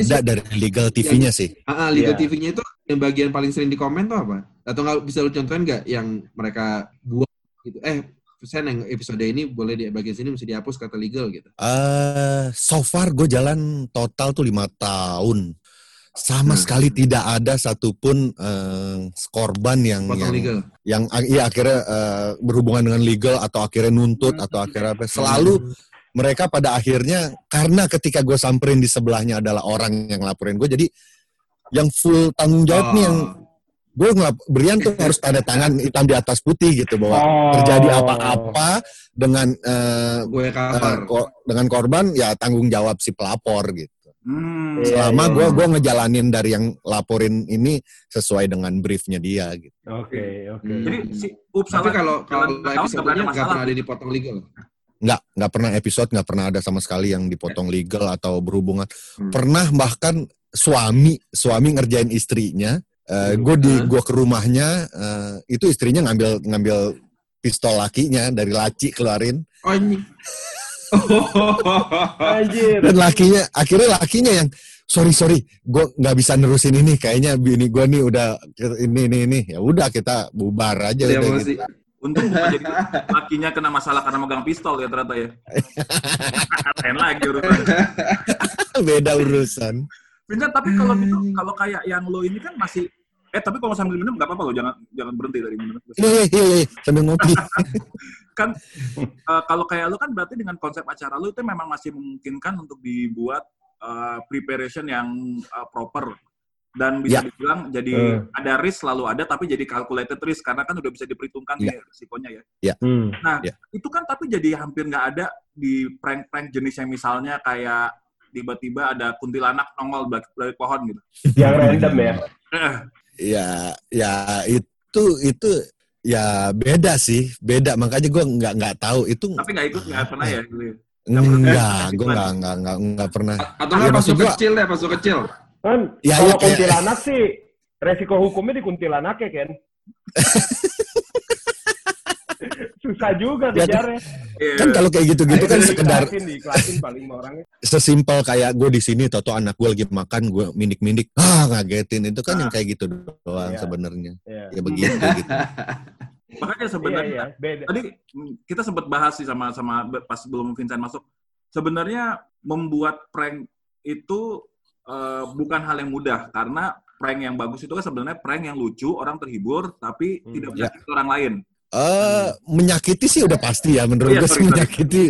ada dari legal TV-nya sih. Ah, ah, legal Iya. TV-nya itu yang bagian paling sering di komen tuh apa? Atau nggak bisa lu contohin nggak yang mereka buat gitu? Eh, saya yang episode ini boleh di bagian sini mesti dihapus kata legal gitu. eh so far gue jalan total tuh lima tahun. Sama Hmm. sekali tidak ada satupun eh, korban yang Potong yang legal. yang iya akhirnya eh, berhubungan dengan legal atau akhirnya nuntut atau akhirnya apa selalu mereka pada akhirnya karena ketika gue samperin di sebelahnya adalah orang yang laporin gue jadi yang full tanggung jawab nih yang Oh. Gue ngelap Brian tuh harus tanda tangan hitam di atas putih gitu bahwa Oh. terjadi apa-apa dengan eh, gue cover. ko- dengan korban ya tanggung jawab si pelapor gitu. Hmm. Iya, Selama iya. gue gua ngejalanin dari yang laporin ini sesuai dengan briefnya dia gitu. Oke, oke. Hmm. Jadi si Ups Tapi kalau kalau tahun nggak episodenya pernah ada dipotong legal. nggak nggak pernah episode nggak pernah ada sama sekali yang dipotong legal atau berhubungan Hmm. pernah bahkan suami suami ngerjain istrinya Hmm. gue di Hah? gua ke rumahnya eh, itu istrinya ngambil ngambil pistol lakinya dari laci keluarin Oh dan lakinya akhirnya lakinya yang sorry sorry gue nggak bisa nerusin ini kayaknya bini gue nih udah ini ini ini ya udah kita bubar aja Dia udah gitu. Untung bukan jadi lakinya kena masalah karena megang pistol ya ternyata ya. Lain lagi urusan. beda urusan Vincent, tapi kalau gitu, kalau kayak yang lo ini kan masih eh tapi kalau sambil minum nggak apa-apa lo jangan jangan berhenti dari minum. iya iya iya sambil ngopi kan eh, kalau kayak lo kan berarti dengan konsep acara lo itu memang masih memungkinkan untuk dibuat eh, preparation yang eh, proper dan bisa Ya. dibilang jadi Eh. ada risk selalu ada tapi jadi calculated risk karena kan udah bisa diperhitungkan Ya. nih resikonya ya. Hmm. Nah, Ya. itu kan tapi jadi hampir nggak ada di prank-prank jenisnya misalnya kayak tiba-tiba ada kuntilanak nongol dari, dari pohon gitu. Yang random ya. Ya ya itu itu ya beda sih beda makanya gue nggak nggak tahu itu tapi nggak ikut nggak pernah ya ya. enggak gue nggak nggak nggak nggak pernah atau Ya, pas lu gua- kecil deh, pas lu kecil. Kan Ya, kalau ya, kuntilanak sih resiko hukumnya di kuntilanak ya kan. Susah juga Ya, kejarnya. Iya. kan kalau kayak gitu-gitu kan sekedar paling orangnya. sesimpel kayak gue di sini toto anak gue lagi makan gue mindik-mindik ah ngagetin itu kan Ah. yang kayak gitu doang Iya. sebenarnya Iya. ya begitu gitu Makanya sebenarnya iya, beda. tadi kita sempat bahas sih sama sama pas sebelum Vincent masuk. Sebenarnya membuat prank itu eh, bukan hal yang mudah karena prank yang bagus itu kan sebenarnya prank yang lucu, orang terhibur tapi Hmm. tidak Ya. menyakiti orang lain. Eh, menyakiti sih udah pasti ya menurut Iya, gue sorry, menyakiti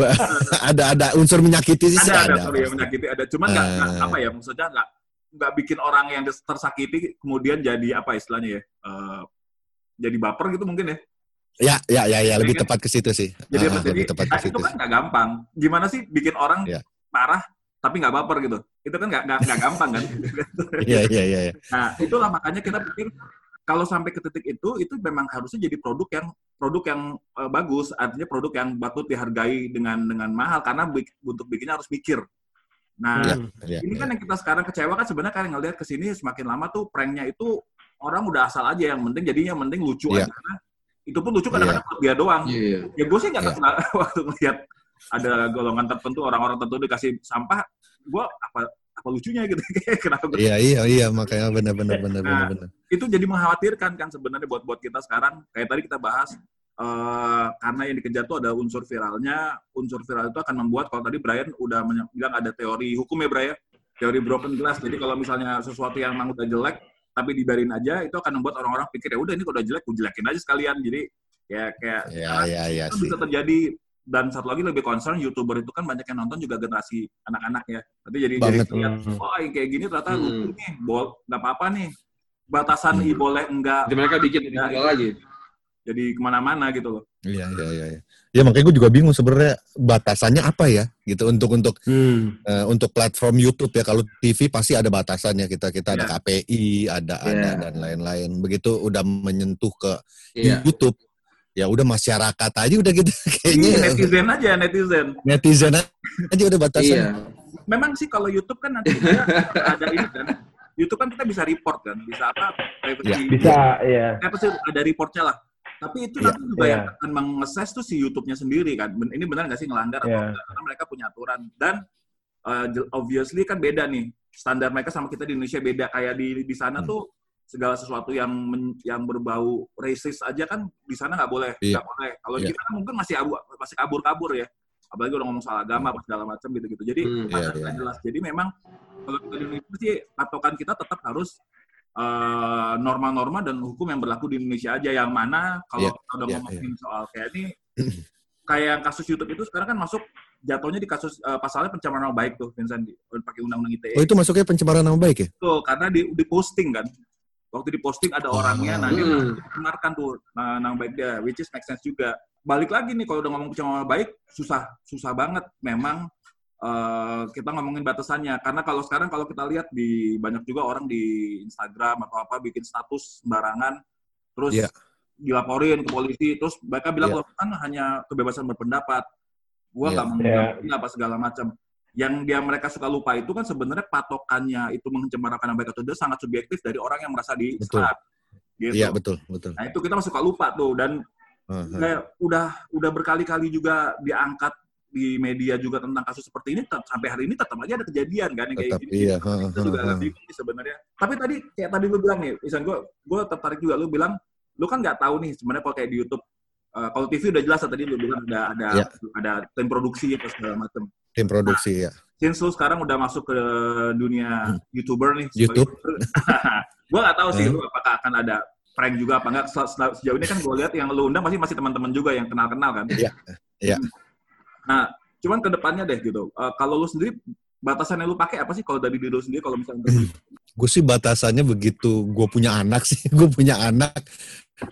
ada ada unsur menyakiti sih ada ada ada sorry ya menyakiti ada, cuman nggak Eh. apa ya maksudnya nggak nggak bikin orang yang tersakiti kemudian jadi apa istilahnya ya eh, jadi baper gitu mungkin ya. ya ya ya ya lebih tepat ke situ sih Jadi, jadi lebih tepat ke nah, situ itu kan nggak gampang. Gimana sih bikin orang Iya. parah tapi nggak baper gitu? Itu kan nggak nggak nggak gampang kan? iya iya iya iya. Nah, itulah makanya kita pikir kalau sampai ke titik itu, itu memang harusnya jadi produk yang produk yang eh, bagus, artinya produk yang patut dihargai dengan dengan mahal karena bik- untuk bikinnya harus mikir. Nah, Iya. Hmm. iya, ini iya. kan yang kita sekarang kecewa kan sebenarnya kan ngelihat ke sini semakin lama tuh pranknya itu orang udah asal aja yang penting jadinya yang penting lucu Iya. aja. Karena itu pun lucu kadang-kadang buat dia doang. Iya. Ya gue sih nggak Iya. kesel waktu ngeliat ada golongan tertentu orang-orang tertentu dikasih sampah, gue apa apa lucunya gitu. Kenapa? Iya iya iya makanya benar benar benar benar Nah, benar. itu jadi mengkhawatirkan kan sebenarnya buat buat kita sekarang. Kayak tadi kita bahas eh, karena yang dikejar tuh ada unsur viralnya. Unsur viral itu akan membuat kalau tadi Brian udah bilang ada teori hukum ya Brian? Teori broken glass. Jadi kalau misalnya sesuatu yang memang udah jelek tapi dibiarin aja itu akan membuat orang-orang pikir ya udah ini kalau udah jelek gue jelekin aja sekalian. Jadi ya kayak Iya iya iya itu sih. bisa terjadi dan satu lagi lebih concern youtuber itu kan banyak yang nonton juga generasi anak-anak ya nanti jadi jadi Banget. lihat Hmm. oh kayak gini ternyata Hmm. lucu nih bol nggak apa-apa nih batasan Hmm. i boleh enggak Jadi mereka bikin Ya, video lagi. jadi ke mana-mana gitu loh Iya iya iya. iya. Ya makanya gue juga bingung sebenarnya batasannya apa ya gitu untuk untuk Hmm. eh, untuk platform YouTube ya kalau TV pasti ada batasannya kita kita ada Iya. KPI ada ada Iya. dan lain-lain begitu udah menyentuh ke Iya. YouTube ya udah masyarakat aja udah gitu Iya, kayaknya netizen aja netizen netizen aja udah batasannya. Iya. memang sih kalau YouTube kan nanti dia ada ini kan YouTube kan kita bisa report kan bisa apa privacy Bisa, ya. apa sih ada reportnya lah tapi itu Iya, nanti juga iya. yang akan mengakses tuh si YouTube-nya sendiri kan ini benar nggak sih ngelanggar atau Iya. enggak karena mereka punya aturan dan uh, obviously kan beda nih standar mereka sama kita di Indonesia beda kayak di di sana Hmm. tuh segala sesuatu yang men- yang berbau racist aja kan di sana nggak boleh Iya. nggak boleh kalau Iya. kita kan mungkin masih abu masih kabur-kabur ya apalagi udah ngomong soal agama apa segala macam gitu-gitu jadi Hmm. Iya, ada iya. nggak jelas jadi memang kalau kita di Indonesia sih patokan kita tetap harus eh, norma-norma dan hukum yang berlaku di Indonesia aja yang mana kalau Iya, kita udah iya, ngomongin soal kayak ini kayak kasus YouTube itu sekarang kan masuk jatuhnya di kasus eh, pasalnya pencemaran nama baik tuh Vincent di, pakai undang-undang ITE Oh itu masuknya pencemaran nama baik ya? tuh karena di, di posting kan waktu di posting ada Oh. orangnya nah dia Hmm. benarkan tuh nah, nama baik dia which is make sense juga balik lagi nih kalau udah ngomong nama baik susah susah banget memang eh, kita ngomongin batasannya karena kalau sekarang kalau kita lihat di banyak juga orang di Instagram atau apa bikin status sembarangan terus Iya. dilaporin ke polisi terus mereka bilang. "Loh, kan hanya kebebasan berpendapat gua Iya. nggak mau mengganggu apa segala macam yang dia mereka suka lupa itu kan sebenarnya patokannya itu mencemarakan nama baik atau tidak sangat subjektif dari orang yang merasa diserat gitu Iya betul betul. nah itu kita masih suka lupa tuh dan Aha. kayak udah udah berkali-kali juga diangkat di media juga tentang kasus seperti ini sampai hari ini tetap aja ada kejadian kan yang kayak Tetap gini iya. itu juga agak bingung sebenarnya. Tapi tadi kayak tadi lu bilang nih, misalnya gue gue tertarik juga lu bilang lu kan nggak tahu nih sebenarnya kalau kayak di YouTube eh, kalau TV udah jelas tadi lu bilang ada ada Iya. ada tim produksi apa segala macam. Tim produksi ya. Since lu sekarang udah masuk ke dunia YouTuber nih, YouTube. YouTuber, gue nggak tahu sih Hmm. lu apakah akan ada prank juga apa enggak. Se- se- Sejauh ini kan gue lihat yang lu undang masih masih teman-teman juga yang kenal-kenal kan. Iya, iya. Nah, cuman ke depannya deh gitu. Eh, kalau lu sendiri batasan yang lu pakai apa sih kalau dari diri lu sendiri kalau misalnya Gue sih batasannya begitu gue punya anak sih. Gue punya anak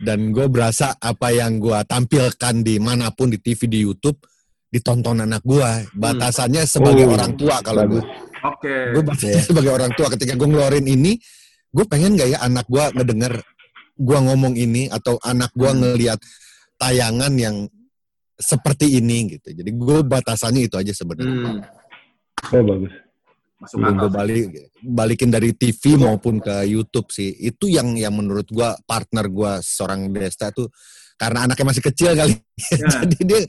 dan gue berasa apa yang gue tampilkan di mana pun di TV di YouTube ditonton anak gue. Batasannya sebagai Oh, orang tua kalau gue. Oke. Gue batasannya sebagai orang tua ketika gue ngeluarin ini, gue pengen gak ya anak gue ngedenger gue ngomong ini atau anak gue Hmm. ngelihat tayangan yang seperti ini gitu. Jadi gue batasannya itu aja sebenarnya. Hmm. Oh, bagus. Masuk Gue akal. balik balikin dari TV maupun ke YouTube sih. Itu yang yang menurut gue partner gue seorang Desta tuh karena anaknya masih kecil kali. Ya. Jadi dia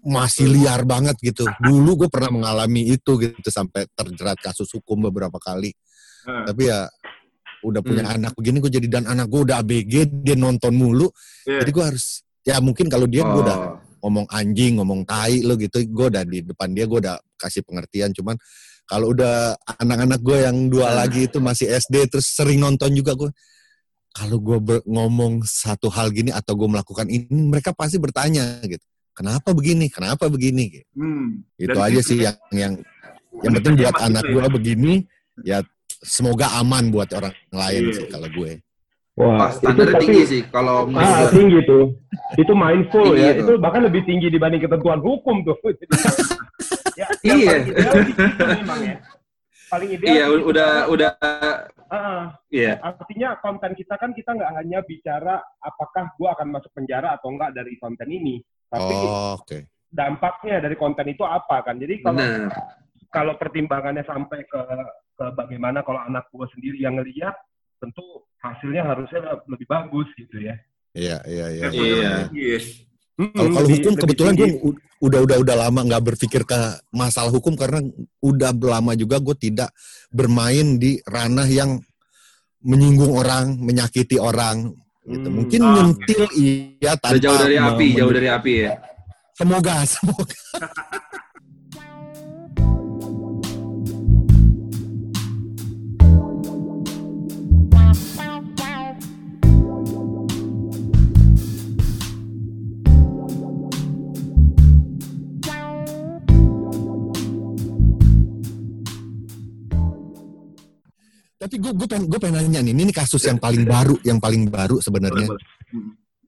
masih liar banget gitu. Dulu gue pernah mengalami itu gitu sampai terjerat kasus hukum beberapa kali. Eh, Tapi ya udah punya Hmm. anak begini gue jadi dan anak gue udah ABG dia nonton mulu. iya. Jadi gue harus ya mungkin kalau dia gue udah Oh. Ngomong anjing, ngomong tai lo gitu, gue udah di depan dia gue udah kasih pengertian. Cuman kalau udah anak-anak gue yang dua Hmm. lagi itu masih SD terus sering nonton juga gue. Kalau gue ngomong satu hal gini atau gue melakukan ini, mereka pasti bertanya gitu. Kenapa begini? Kenapa begini? Gitu. Hmm. Itu Dan aja itu sih ya. yang yang yang penting buat anak ya. gue begini ya semoga aman buat orang lain Iya. sih kalau gue. Wah, Wah, standarnya tapi- tinggi sih kalau Ah, tinggi tuh. Itu mindful Tinggi ya. itu. Itu bahkan lebih tinggi dibanding ketentuan hukum tuh. ya, Iya. paling ideal sih itu memang ya. Paling ideal. Iya, sih, udah karena- udah Ah, iya. artinya konten kita kan kita nggak hanya bicara apakah gua akan masuk penjara atau enggak dari konten ini, tapi Oh, Oke. dampaknya dari konten itu apa kan. Jadi kalau Benar. kalau pertimbangannya sampai ke ke bagaimana kalau anak gua sendiri yang ngeliat, tentu hasilnya harusnya lebih bagus gitu ya. Iya, iya, iya. Iya. Iya. Kalau kalau Lebih- hukum lebih kebetulan gue udah udah udah lama nggak berpikir ke masalah hukum karena udah lama juga gue tidak bermain di ranah yang menyinggung orang, menyakiti orang. Gitu. Hmm. Mungkin Ah, nyentil iya tanpa Udah jauh dari api, jauh dari api ya. Semoga, semoga. Tapi gue gue pengen gue pengen nanya nih, ini kasus yang paling baru, yang paling baru sebenarnya.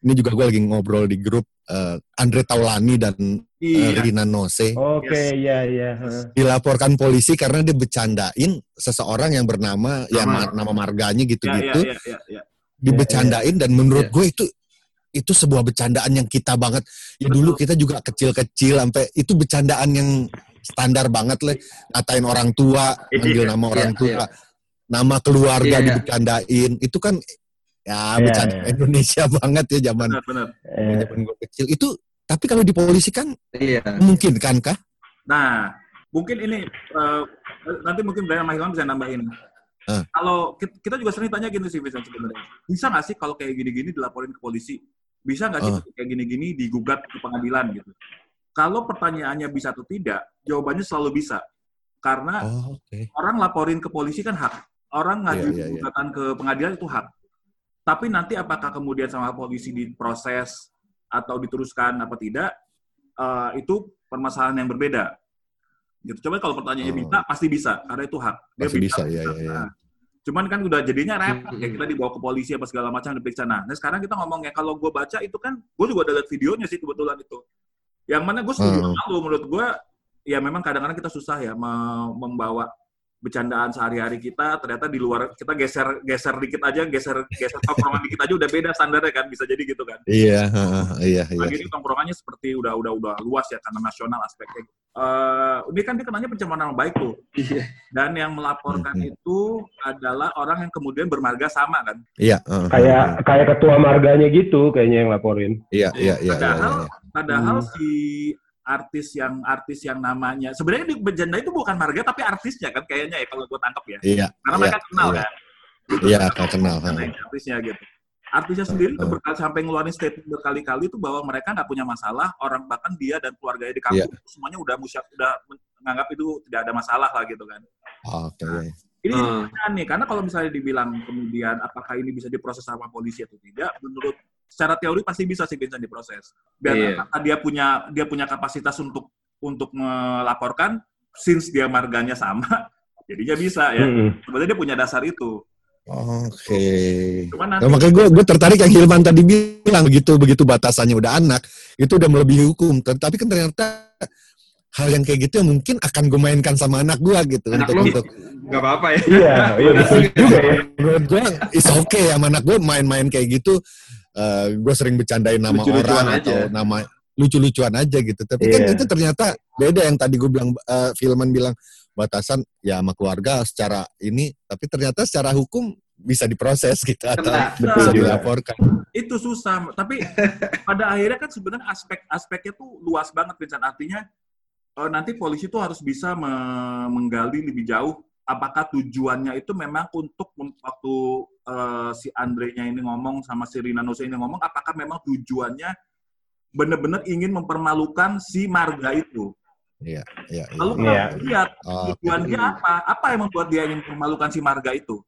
Ini juga gue lagi ngobrol di grup eh, Andre Taulani dan eh, Iya. Rina Nose Oke, Yes. iya, iya. heeh. dilaporkan polisi karena dia bercandain seseorang yang bernama ya Nama. ma- nama marganya Ya, ya, gitu-gitu ya, ya, ya. dibecandain dan menurut Iya. gue itu itu sebuah bercandaan yang kita banget ya dulu kita juga kecil-kecil sampai itu bercandaan yang standar banget lah ngatain orang tua manggil nama orang Iya, tua nama keluarga Iya. dibecandain itu kan ya Iya, bercanda iya. Indonesia banget ya zaman Benar, benar. Eh, zaman gue kecil itu tapi kalau di polisi kan Iya. mungkin kan kah Nah, mungkin ini eh, nanti mungkin Brian sama Hilman bisa nambahin. Ah. Kalau ki- kita juga sering tanya gini sih, Vincent sebenarnya. Bisa nggak sih kalau kayak gini-gini dilaporin ke polisi? Bisa nggak sih kayak gini-gini digugat ke pengadilan gitu? Kalau pertanyaannya bisa atau tidak, jawabannya selalu bisa. Karena oh oke orang laporin ke polisi kan hak. Orang ngajuin iya. gugatan ke pengadilan itu hak. Tapi nanti apakah kemudian sama polisi diproses atau diteruskan apa tidak, eh, itu permasalahan yang berbeda. Gitu. Coba kalau pertanyaannya Oh. bisa, pasti bisa karena itu hak. Pasti bisa, iya, iya, iya. Nah, Cuman kan udah jadinya repot Hmm, ya hmm. kita dibawa ke polisi apa segala macam diperiksa. Nah, nah sekarang kita ngomongnya kalau gue baca itu kan, gue juga ada lihat videonya sih kebetulan itu. Yang mana gue setuju Hmm. sama menurut gue ya memang kadang-kadang kita susah ya me- membawa bercandaan sehari-hari kita ternyata di luar kita geser geser dikit aja geser geser tongkrongan dikit aja udah beda standarnya kan bisa jadi gitu kan Iya, heeh, iya, iya. lagi ini tongkrongannya seperti udah udah udah luas ya karena nasional aspeknya Eh ini kan dia kenanya pencemaran nama baik tuh Iya. dan yang melaporkan Mhm. itu adalah orang yang kemudian bermarga sama kan Iya, heeh, kayak heeh. kayak ketua marganya gitu kayaknya yang laporin. Iya, iya, iya, iya, padahal iya. padahal Hmm. si artis yang artis yang namanya sebenarnya di berjanda itu bukan marga tapi artisnya kan kayaknya ya kalau gue tangkap ya Iya, karena iya, mereka kenal iya. kan Iya, kenal. karena heeh. artisnya gitu artisnya sendiri Heeh. berkali sampai ngeluarin statement berkali-kali itu bahwa mereka nggak punya masalah orang bahkan dia dan keluarganya di Iya. kampung semuanya udah musyak udah menganggap itu tidak ada masalah lah gitu kan Oke. iya. ini Hmm. nih karena kalau misalnya dibilang kemudian apakah ini bisa diproses sama polisi atau tidak menurut secara teori pasti bisa sih Vincent diproses dan Iya. apakah dia punya dia punya kapasitas untuk untuk melaporkan since dia marganya sama jadinya bisa ya Mm-mm. sebenarnya dia punya dasar itu Oke. cuman Nah, nanti makanya gue gue tertarik yang Hilman tadi bilang begitu begitu batasannya udah anak itu udah melebihi hukum. Tapi kan ternyata hal yang kayak gitu yang mungkin akan gue mainkan sama anak gue gitu Anak untuk lu untuk nggak apa-apa ya. Iya, iya betul juga ya. menurut gue is okay ya sama anak gue main-main kayak gitu. Gue sering bercandain nama Lucu-lucuan orang aja. atau nama lucu-lucuan aja gitu. Tapi kan Iya. itu ternyata beda yang tadi gue bilang eh, Filman bilang batasan ya sama keluarga secara ini tapi ternyata secara hukum bisa diproses gitu atau bisa juga. dilaporkan. itu susah tapi pada akhirnya kan sebenarnya aspek-aspeknya tuh luas banget Vincent artinya eh, nanti polisi tuh harus bisa me- menggali lebih jauh apakah tujuannya itu memang untuk mem- waktu eh, si Andre-nya ini ngomong sama si Rina Nose ini ngomong apakah memang tujuannya benar-benar ingin mempermalukan si marga itu Iya, iya, iya. lalu Iya. kalau lihat Oke. tujuan dia apa apa yang membuat dia ingin mempermalukan si marga itu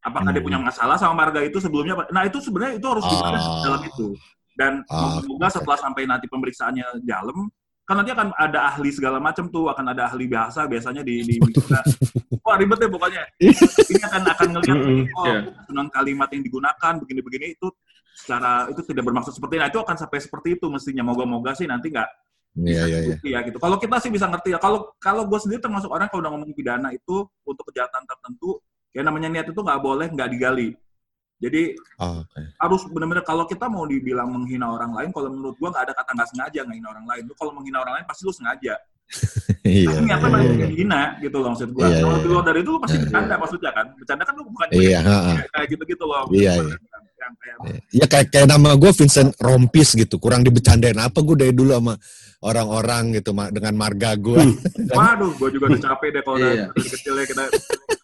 apakah dia Hmm. punya masalah sama marga itu sebelumnya nah itu sebenarnya itu harus dibahas Ah. dalam itu dan Ah, semoga setelah sampai nanti pemeriksaannya dalam kan nanti akan ada ahli segala macam tuh akan ada ahli bahasa biasanya di, di wah ribet deh pokoknya ini akan akan ngelihat oh Iya. susunan kalimat yang digunakan begini-begini itu secara itu tidak bermaksud seperti nah itu akan sampai seperti itu mestinya moga-moga sih nanti nggak Iya, iya, iya. Iya gitu. Kalau kita sih bisa ngerti ya. Kalau kalau gue sendiri termasuk orang kalau udah ngomong pidana itu untuk kejahatan tertentu, ya namanya niat itu nggak boleh nggak digali. Jadi Oke. harus benar-benar kalau kita mau dibilang menghina orang lain, kalau menurut gua nggak ada kata nggak sengaja menghina orang lain. Lu kalau menghina orang lain pasti lu sengaja. Iya. Tapi niatnya iya, iya. menghina gitu loh maksud gua. Iya, kalau iya. di luar dari itu lu pasti Iya, bercanda maksudnya kan. Bercanda kan lu bukan Iya, kayak gitu-gitu loh. Iya, iya. Yang kayak Ya kayak kayak nama gue Vincent Rompis gitu, kurang dibecandain apa gue dari dulu sama orang-orang gitu ma- dengan marga gue. Waduh, gue juga udah capek deh kalau Iya. dari kecil ya kita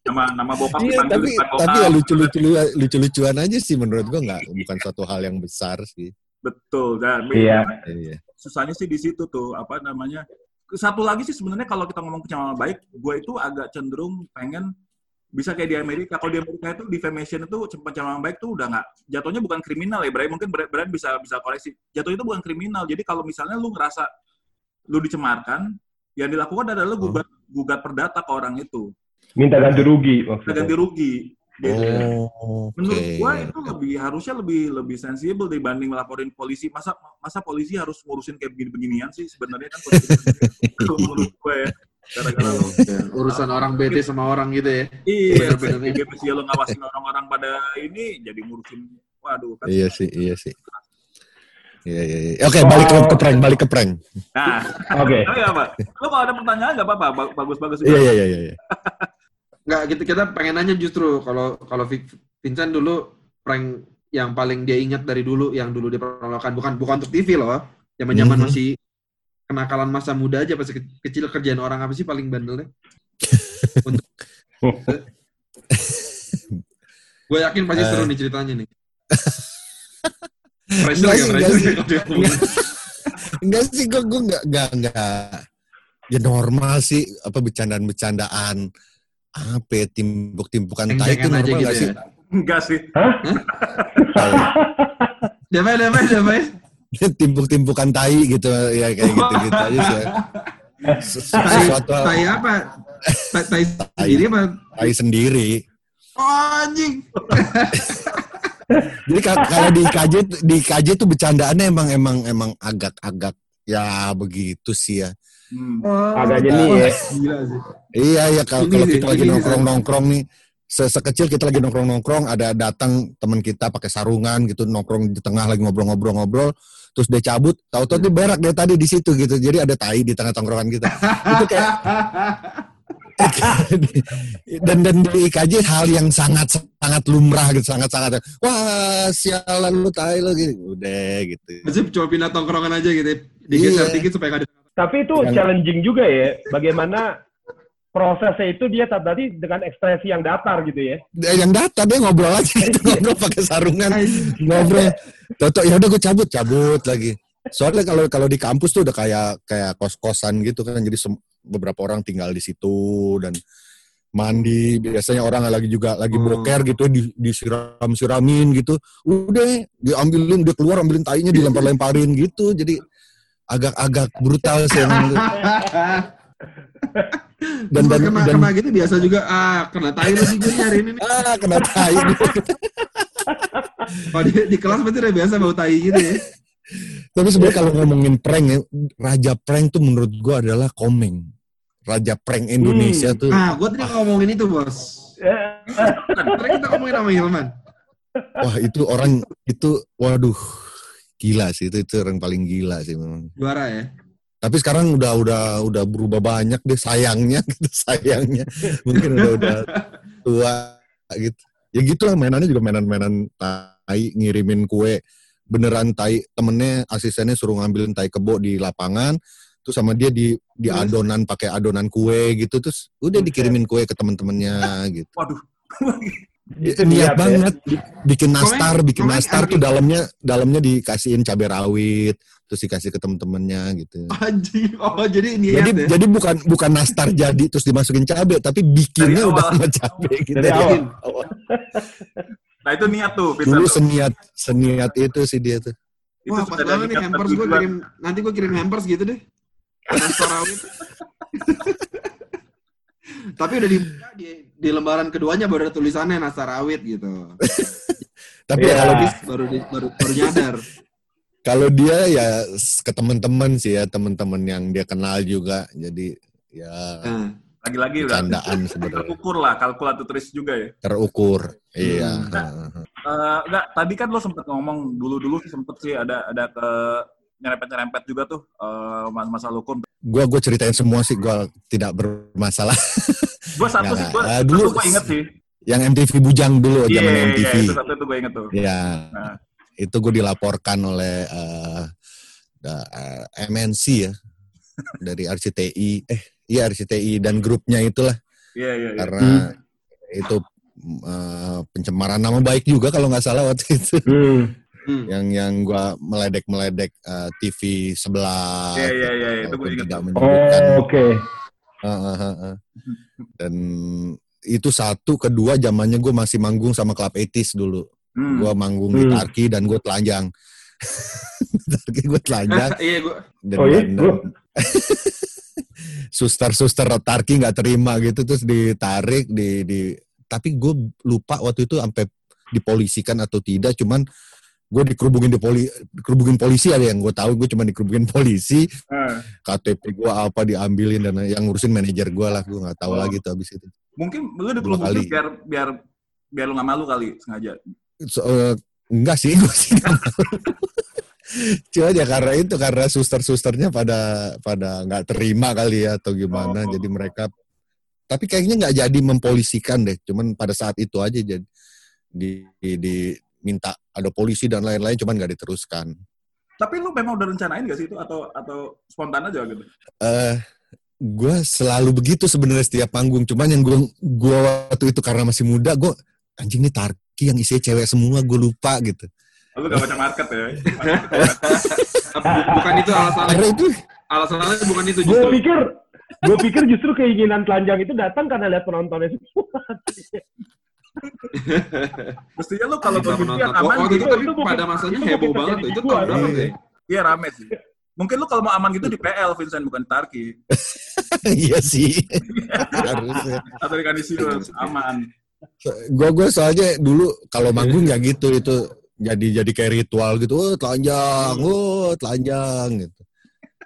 nama nama bokap Iya, tapi bokap. tapi ya lucu-lucu lucu-lucuan aja sih menurut gue nggak bukan suatu hal yang besar sih. Betul dan Iya. Iya. susahnya sih di situ tuh apa namanya. Satu lagi sih sebenarnya kalau kita ngomong pencemaran baik, gue itu agak cenderung pengen bisa kayak di Amerika. Kalau di Amerika itu defamation itu pencemaran baik tuh udah nggak jatuhnya bukan kriminal ya, Bray. Mungkin Bray bisa bisa koreksi. Jatuh itu bukan kriminal. Jadi kalau misalnya lu ngerasa lu dicemarkan, yang dilakukan adalah lu gugat gugat perdata ke orang itu. Minta ganti rugi maksudnya. ganti rugi. Oh, Menurut gua itu lebih harusnya lebih lebih sensibel dibanding melaporin polisi. Masa masa polisi harus ngurusin kayak begini-beginian sih sebenarnya kan menurut gue ya. Gara-gara urusan orang bete sama orang gitu ya. iya, Bener-bener. gitu sih lo ngawasin orang-orang pada ini jadi ngurusin waduh kan. Iya sih, iya sih. Iya, iya, iya. Oke, balik ke, ke prank, balik ke prank. Nah, Oke. oh iya, Pak. Lo kalau ada pertanyaan nggak apa-apa, Ba- bagus-bagus Iya, iya, iya, iya. iya. Nggak, gitu kita pengen nanya justru kalau kalau Vincent dulu prank yang paling dia ingat dari dulu yang dulu dia pernah lakukan bukan bukan untuk TV loh. Zaman-zaman Mhm. masih kenakalan masa muda aja pas ke- kecil kerjaan orang apa sih paling bandelnya? Untuk- Gue yakin pasti seru nih ceritanya nih. Pressure Enggak ya, sih, enggak ya sih, gue gue enggak enggak enggak ya normal sih apa bercandaan-bercandaan apa ya, timpuk-timpukan tai itu normal gitu enggak sih? ya. Enggak sih. Damai, damai, damai. Timpuk-timpukan tai gitu ya kayak gitu-gitu aja sih. ya. Sesuatu tai apa? Tai, tai sendiri apa? tai sendiri. Oh, anjing. Jadi ka- kalau di IKJ tuh- di IKJ tuh bercandaannya emang emang emang agak-agak ya begitu sih ya. Hmm. Agak jeli ya. Gila sih. Iya ya kalau kita lagi ini nongkrong nongkrong nih sekecil kita lagi nongkrong nongkrong ada datang teman kita pakai sarungan gitu nongkrong di tengah lagi ngobrol-ngobrol-ngobrol terus dia cabut tahu-tahu dia berak dia tadi di situ gitu jadi ada tai di tengah tongkrongan kita itu kayak dan dan di IKJ hal yang sangat sangat lumrah gitu sangat sangat wah sialan lu tai lu gitu udah gitu Maksudnya coba pindah tongkrongan aja gitu ya. Digeser Iya. dikit supaya nggak ada Tapi itu Yang- challenging juga ya. Bagaimana prosesnya itu dia tadi dengan ekspresi yang datar gitu ya. Dia yang data dia ngobrol aja gitu ngobrol pakai sarungan. Ngobrol. Toto ya udah gue cabut cabut lagi. Soalnya kalau kalau di kampus tuh udah kayak kayak kos kosan gitu kan jadi beberapa orang tinggal di situ dan mandi. Biasanya orang lagi juga lagi Hmm. boker gitu di disiram siramin gitu. Udah diambilin dia keluar ambilin tainya dilempar lemparin gitu. Jadi agak-agak brutal sih emang. dan dan, kena, dan kena gitu biasa juga ah kena tai lu sih gue nyari ini nih. ah kena tai Oh, di, di kelas berarti udah biasa bau tai gitu ya. Tapi sebenarnya kalau ngomongin prank ya, raja prank tuh menurut gua adalah Komeng. Raja prank Indonesia tuh. Ah, gue tadi ngomongin itu bos. Tadi kita ngomongin sama Hilman. Wah, itu orang itu waduh gila sih itu itu orang paling gila sih memang. Juara ya. Tapi sekarang udah udah udah berubah banyak deh sayangnya gitu sayangnya. Mungkin udah udah tua gitu. Ya gitu lah mainannya juga mainan-mainan tai ngirimin kue beneran tai temennya asistennya suruh ngambilin tai kebo di lapangan terus sama dia di di adonan pakai adonan kue gitu terus udah dikirimin kue ke teman-temannya gitu. Waduh. Itu niat ya. banget Bi- bikin nastar bikin nastar tuh nih. dalamnya dalamnya dikasihin cabai rawit terus dikasih ke temen-temennya gitu Anjing. Oh, jadi niat jadi ya. jadi bukan bukan nastar jadi terus dimasukin cabai tapi bikinnya Dari udah sama cabai gitu Dari awal. Nah itu niat tuh, Vincent. dulu tuh. seniat seniat itu sih dia tuh Itu Wah, pas banget nih hampers gue kirim. Nanti gue kirim hampers gitu deh. Nastar rawit. Tapi udah di, di, di lembaran keduanya baru ada tulisannya nastar rawit gitu. tapi Iya. ya kalau di- baru di, baru baru nyadar. Kalau dia ya ke teman-teman sih ya teman-teman yang dia kenal juga jadi ya Nah, Lagi-lagi udah candaan sebenarnya terukur lah, kalkulatoris juga ya. terukur iya Hmm. heeh. Eh, enggak, tadi kan lo sempet ngomong dulu-dulu sempet sih ada ada ke nyerempet-nyerempet juga tuh eh, mas- masalah hukum. gua gue ceritain semua sih gua tidak bermasalah Gue satu sih, nggak. Eh, dulu- gue inget sih. yang MTV Bujang dulu Iya, zaman iya, MTV. itu satu itu gue inget tuh. Ya, Nah. Itu gue dilaporkan oleh eh, da- eh, MNC ya dari RCTI, eh iya RCTI dan grupnya itulah Iya, iya, iya. karena itu eh, pencemaran nama baik juga kalau nggak salah waktu itu. Hmm. Hmm. yang yang gua meledek meledek TV sebelah Iya, iya, iya, itu gue walaupun inget tidak tuh. menyebutkan Oh, oke. Ah, ah, ah. dan itu satu kedua zamannya gue masih manggung sama Club Etis dulu Hmm. gue manggung di Hmm. Tarki dan gue telanjang Tarki gue telanjang Iya, gue dan, Oh, iya? suster-suster Tarki nggak terima gitu terus ditarik di di tapi gue lupa waktu itu sampai dipolisikan atau tidak cuman gue dikerubungin di poli dikerubungin polisi ada yang gue tahu gue cuma dikerubungin polisi Ah. KTP gue apa diambilin dan yang ngurusin manajer gue lah gue nggak tahu Oh. lagi tuh abis itu Mungkin lu kali. biar biar biar lu nggak malu kali sengaja. So, eh, enggak sih gue sih cuma ya karena itu karena suster-susternya pada pada nggak terima kali ya atau gimana Oh. jadi mereka tapi kayaknya nggak jadi mempolisikan deh. Cuman pada saat itu aja jadi di, di, di- minta ada polisi dan lain-lain cuman nggak diteruskan. Tapi lu memang udah rencanain gak sih itu? Atau atau spontan aja gitu? eh gue selalu begitu sebenarnya setiap panggung. Cuman yang gue gua waktu itu karena masih muda gue anjing nih tarki yang isinya cewek semua gue lupa gitu Lu gak baca market ya? Bu- bukan itu alasannya. karena itu Alasannya bukan itu Gue pikir, gue pikir justru keinginan telanjang itu datang karena lihat penontonnya semua. Mestinya lu kalau Bisa kondisi yang menonton. aman Waktu itu gitu, tapi itu pada masanya itu heboh banget tuh. Itu tahun berapa iya. tuh ya? iya rame sih. Mungkin lu kalau mau aman gitu di PL Vincent bukan di Tarki. iya sih harusnya Atau di Kanisius aman. Gue gue soalnya dulu kalau manggung ya gitu itu jadi jadi kayak ritual gitu oh telanjang oh telanjang gitu.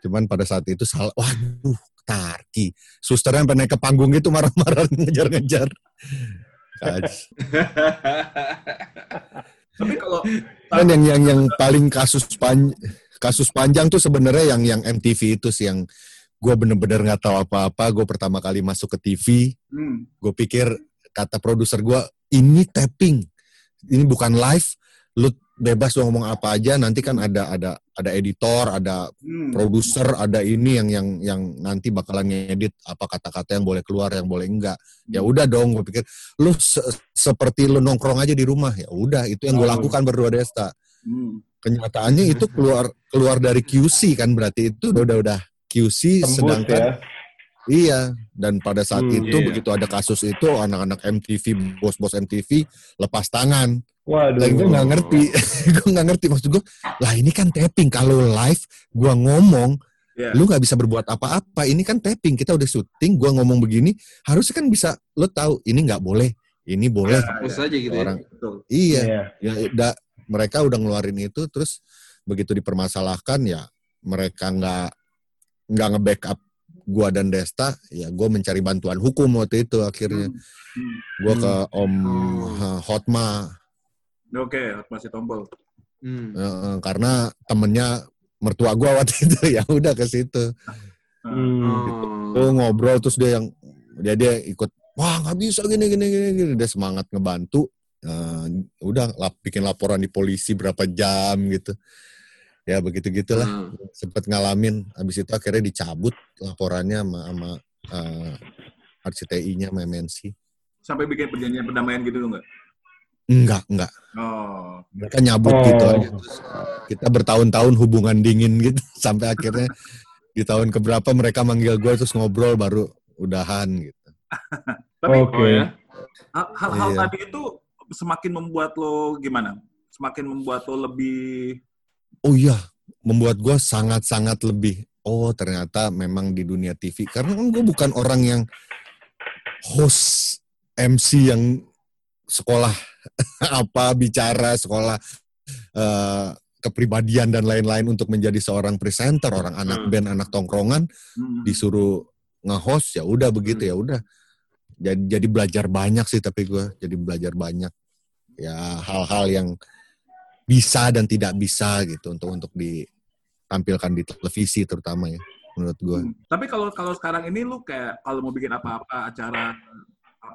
Cuman pada saat itu salah waduh tarki susternya sampai naik ke panggung gitu marah-marah ngejar-ngejar. Tapi kalau yang yang yang paling kasus pan kasus panjang tuh sebenarnya yang yang MTV itu sih yang gue bener-bener nggak tahu apa-apa. Gue pertama kali masuk ke TV, hmm, gue pikir kata produser gue ini tapping, ini bukan live. Lu bebas lu ngomong apa aja. Nanti kan ada ada ada editor, ada hmm, produser, ada ini yang yang yang nanti bakalan ngedit apa kata-kata yang boleh keluar, yang boleh enggak. Ya udah dong, gue pikir lu se- seperti lu nongkrong aja di rumah. Ya udah, itu yang gue Oh. lakukan berdua Desta hmm. kenyataannya itu keluar keluar dari QC kan berarti itu udah udah, udah QC Tembus sedangkan ya. Iya dan pada saat Hmm, itu iya. begitu ada kasus itu anak-anak MTV bos-bos MTV lepas tangan Waduh. dan gue nggak ngerti gue nggak ngerti maksud gue lah ini kan tapping kalau live gue ngomong Iya. lu nggak bisa berbuat apa-apa ini kan tapping kita udah syuting gue ngomong begini harusnya kan bisa lo tahu ini nggak boleh ini boleh Hapus aja gitu ya. orang Betul. iya Iya. ya udah mereka udah ngeluarin itu terus begitu dipermasalahkan ya mereka nggak nggak nge-backup gua dan Desta ya gua mencari bantuan hukum waktu itu akhirnya Hmm, hmm. gua ke Om Oh. Hotma Oke, masih tombol. Hmm. eh, karena temennya mertua gua waktu itu ya udah ke situ Hmm. Oh. oh ngobrol terus dia yang dia dia ikut wah nggak bisa gini gini gini gini dia semangat ngebantu Eh, udah lap, bikin laporan di polisi berapa jam gitu ya begitu gitulah Ah. sempet ngalamin habis itu akhirnya dicabut laporannya sama, sama eh, RCTI-nya sama MNC Sampai bikin perjanjian perdamaian gitu enggak? enggak enggak Oh. mereka nyabut Oh. gitu aja Terus kita bertahun-tahun hubungan dingin gitu sampai akhirnya di tahun keberapa mereka manggil gue terus ngobrol baru udahan gitu Tapi Oke. Oh ya. hal- hal-hal Iya. tadi itu semakin membuat lo gimana? Semakin membuat lo lebih oh iya membuat gue sangat-sangat lebih oh ternyata memang di dunia TV karena kan gue bukan orang yang host MC yang sekolah apa bicara sekolah eh, kepribadian dan lain-lain untuk menjadi seorang presenter orang anak Hmm. band anak tongkrongan hmm, disuruh nge-host ya udah begitu ya udah. Jadi jadi belajar banyak sih tapi gue jadi belajar banyak. Ya hal-hal yang bisa dan tidak bisa gitu untuk untuk ditampilkan di televisi terutama ya menurut gue Hmm. Tapi kalau kalau sekarang ini lu kayak kalau mau bikin apa-apa acara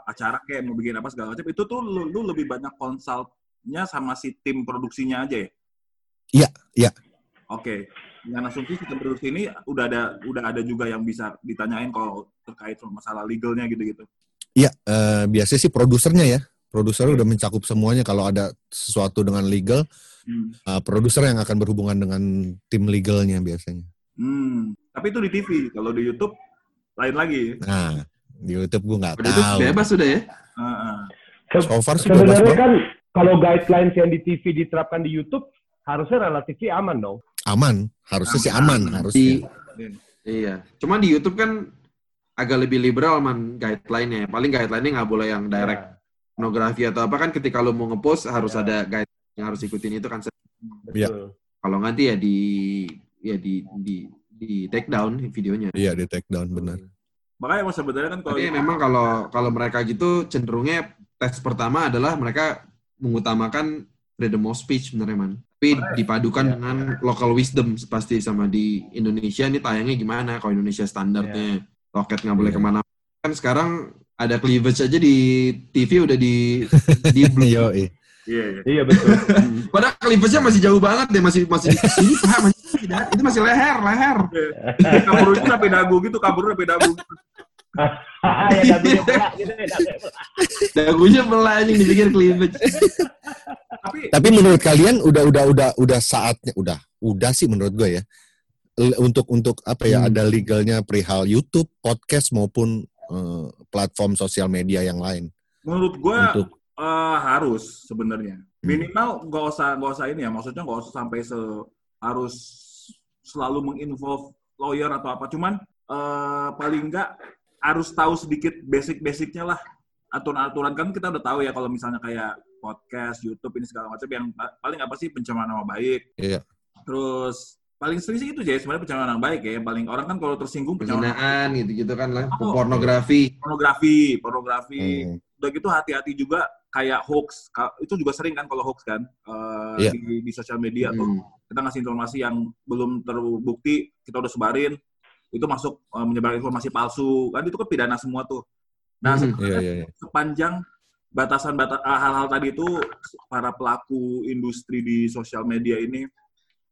acara kayak mau bikin apa segala macam itu tuh lu, lu lebih banyak konsulnya sama si tim produksinya aja ya? Iya, iya. Oke. Dengan asumsi sistem produksi ini udah ada udah ada juga yang bisa ditanyain kalau terkait masalah legalnya gitu-gitu. Iya, eh, biasanya sih produsernya ya. Produser udah mencakup semuanya kalau ada sesuatu dengan legal, Hmm. eh, produser yang akan berhubungan dengan tim legalnya biasanya. Hmm. Tapi itu di TV. Kalau di YouTube lain lagi. Nah, di YouTube gue nggak tahu. bebas sudah ya. Heeh. Se- So far sih bebas kan kalau guidelines yang di TV diterapkan di YouTube harusnya relatif aman dong. Aman, harusnya sih Aman. aman Di, harusnya. iya. Cuma di YouTube kan agak lebih liberal man guideline-nya. Paling guideline-nya nggak boleh yang direct pornografi atau apa kan ketika lo mau ngepost harus Ya. ada guide yang harus ikutin itu kan. Iya. Betul. Kalau nanti ya di ya di di di take down videonya. Iya di take down benar. Makanya emang sebenarnya kan kalau Tapi memang kalau kalau mereka gitu cenderungnya tes pertama adalah mereka mengutamakan freedom of speech sebenarnya man. Tapi dipadukan Iya. dengan local wisdom pasti sama di Indonesia ini tayangnya gimana kalau Indonesia standarnya loket nggak boleh Iya. ke mana kan sekarang ada cleavage aja di TV udah di di blue. Iya. Iya, iya. Iya betul. Padahal cleavage-nya masih jauh banget deh masih masih di sini Pak, masih tidak. itu masih leher leher. kabur itu sampai dagu gitu, kabur sampai dagu. ya dagunya pula gitu ya. dagunya belah dipikir cleavage. Tapi Tapi menurut kalian udah udah udah udah saatnya udah udah sih menurut gue ya untuk untuk apa ya Hmm. ada legalnya perihal YouTube, podcast maupun eh, platform sosial media yang lain menurut gua untuk eh, harus sebenarnya. Hmm. Minimal nggak usah nggak usah ini ya, maksudnya nggak usah sampai se harus selalu menginvolve lawyer atau apa. Cuman eh, paling nggak harus tahu sedikit basic-basicnya lah. Aturan-aturan kan kita udah tahu ya kalau misalnya kayak podcast, YouTube ini segala macam yang pa- paling apa sih pencemaran nama baik. Iya. Terus paling sering sih itu aja sebenarnya pencemaran nama baik ya. Paling orang kan kalau tersinggung pencemaran Penghinaan gitu-gitu kan lah. Oh. Pornografi. pornografi, pornografi. Hmm. udah gitu hati-hati juga kayak hoax itu juga sering kan kalau hoax kan eh, Iya. di, di sosial media tuh Hmm. kita ngasih informasi yang belum terbukti kita udah sebarin itu masuk eh, menyebar informasi palsu kan itu kan pidana semua tuh nah Hmm. Iya iya iya. sepanjang batasan batas hal-hal tadi itu para pelaku industri di sosial media ini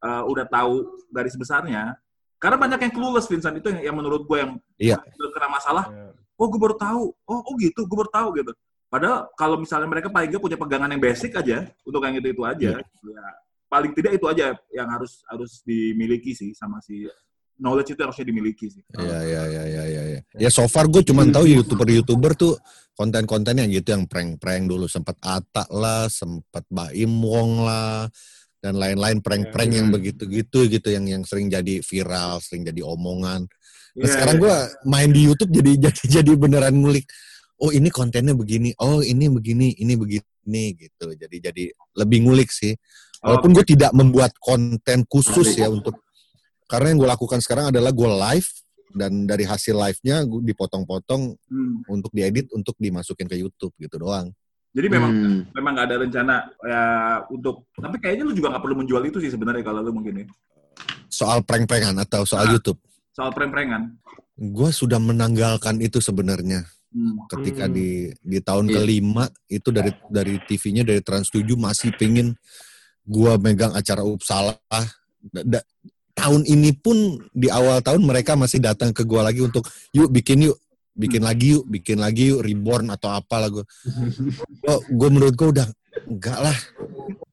eh, udah tahu garis besarnya karena banyak yang clueless Vincent. Itu yang, yang menurut gue yang Iya. kena masalah. Oh gue baru tahu. Oh oh gitu gue baru tahu gitu. Padahal kalau misalnya mereka paling nggak punya pegangan yang basic aja untuk yang itu itu aja ya paling tidak itu aja yang harus harus dimiliki sih sama si knowledge itu harusnya dimiliki sih. Iya iya iya iya iya. iya. Ya so far gue cuma tahu youtuber-youtuber tuh konten-kontennya gitu yang prank-prank dulu. Sempat Ata lah, sempat Baim Wong lah dan lain-lain prank-prank yang Hmm. begitu-gitu gitu yang yang sering jadi viral, sering jadi omongan. Nah, Iya, sekarang iya. gue main di YouTube jadi jadi jadi beneran ngulik. Oh ini kontennya begini, oh ini begini, ini begini gitu. Jadi jadi lebih ngulik sih. Walaupun gue tidak membuat konten khusus ya untuk karena yang gue lakukan sekarang adalah gue live dan dari hasil live-nya gue dipotong-potong Hmm. untuk diedit untuk dimasukin ke YouTube gitu doang. Jadi memang Hmm. memang nggak ada rencana ya untuk tapi kayaknya lu juga nggak perlu menjual itu sih sebenarnya kalau lu mungkin ya Soal prank-prankan atau soal Ah. YouTube, soal prank-prankan gue sudah menanggalkan itu sebenarnya. hmm. Ketika Hmm. di di tahun Iya. kelima itu dari dari TV-nya dari Trans 7 masih pengen gue megang acara Uppsala. Da- da- tahun ini pun di awal tahun mereka masih datang ke gue lagi untuk yuk bikin yuk bikin lagi yuk bikin lagi yuk reborn atau apalah gue. Oh, gue menurut gue udah enggak lah.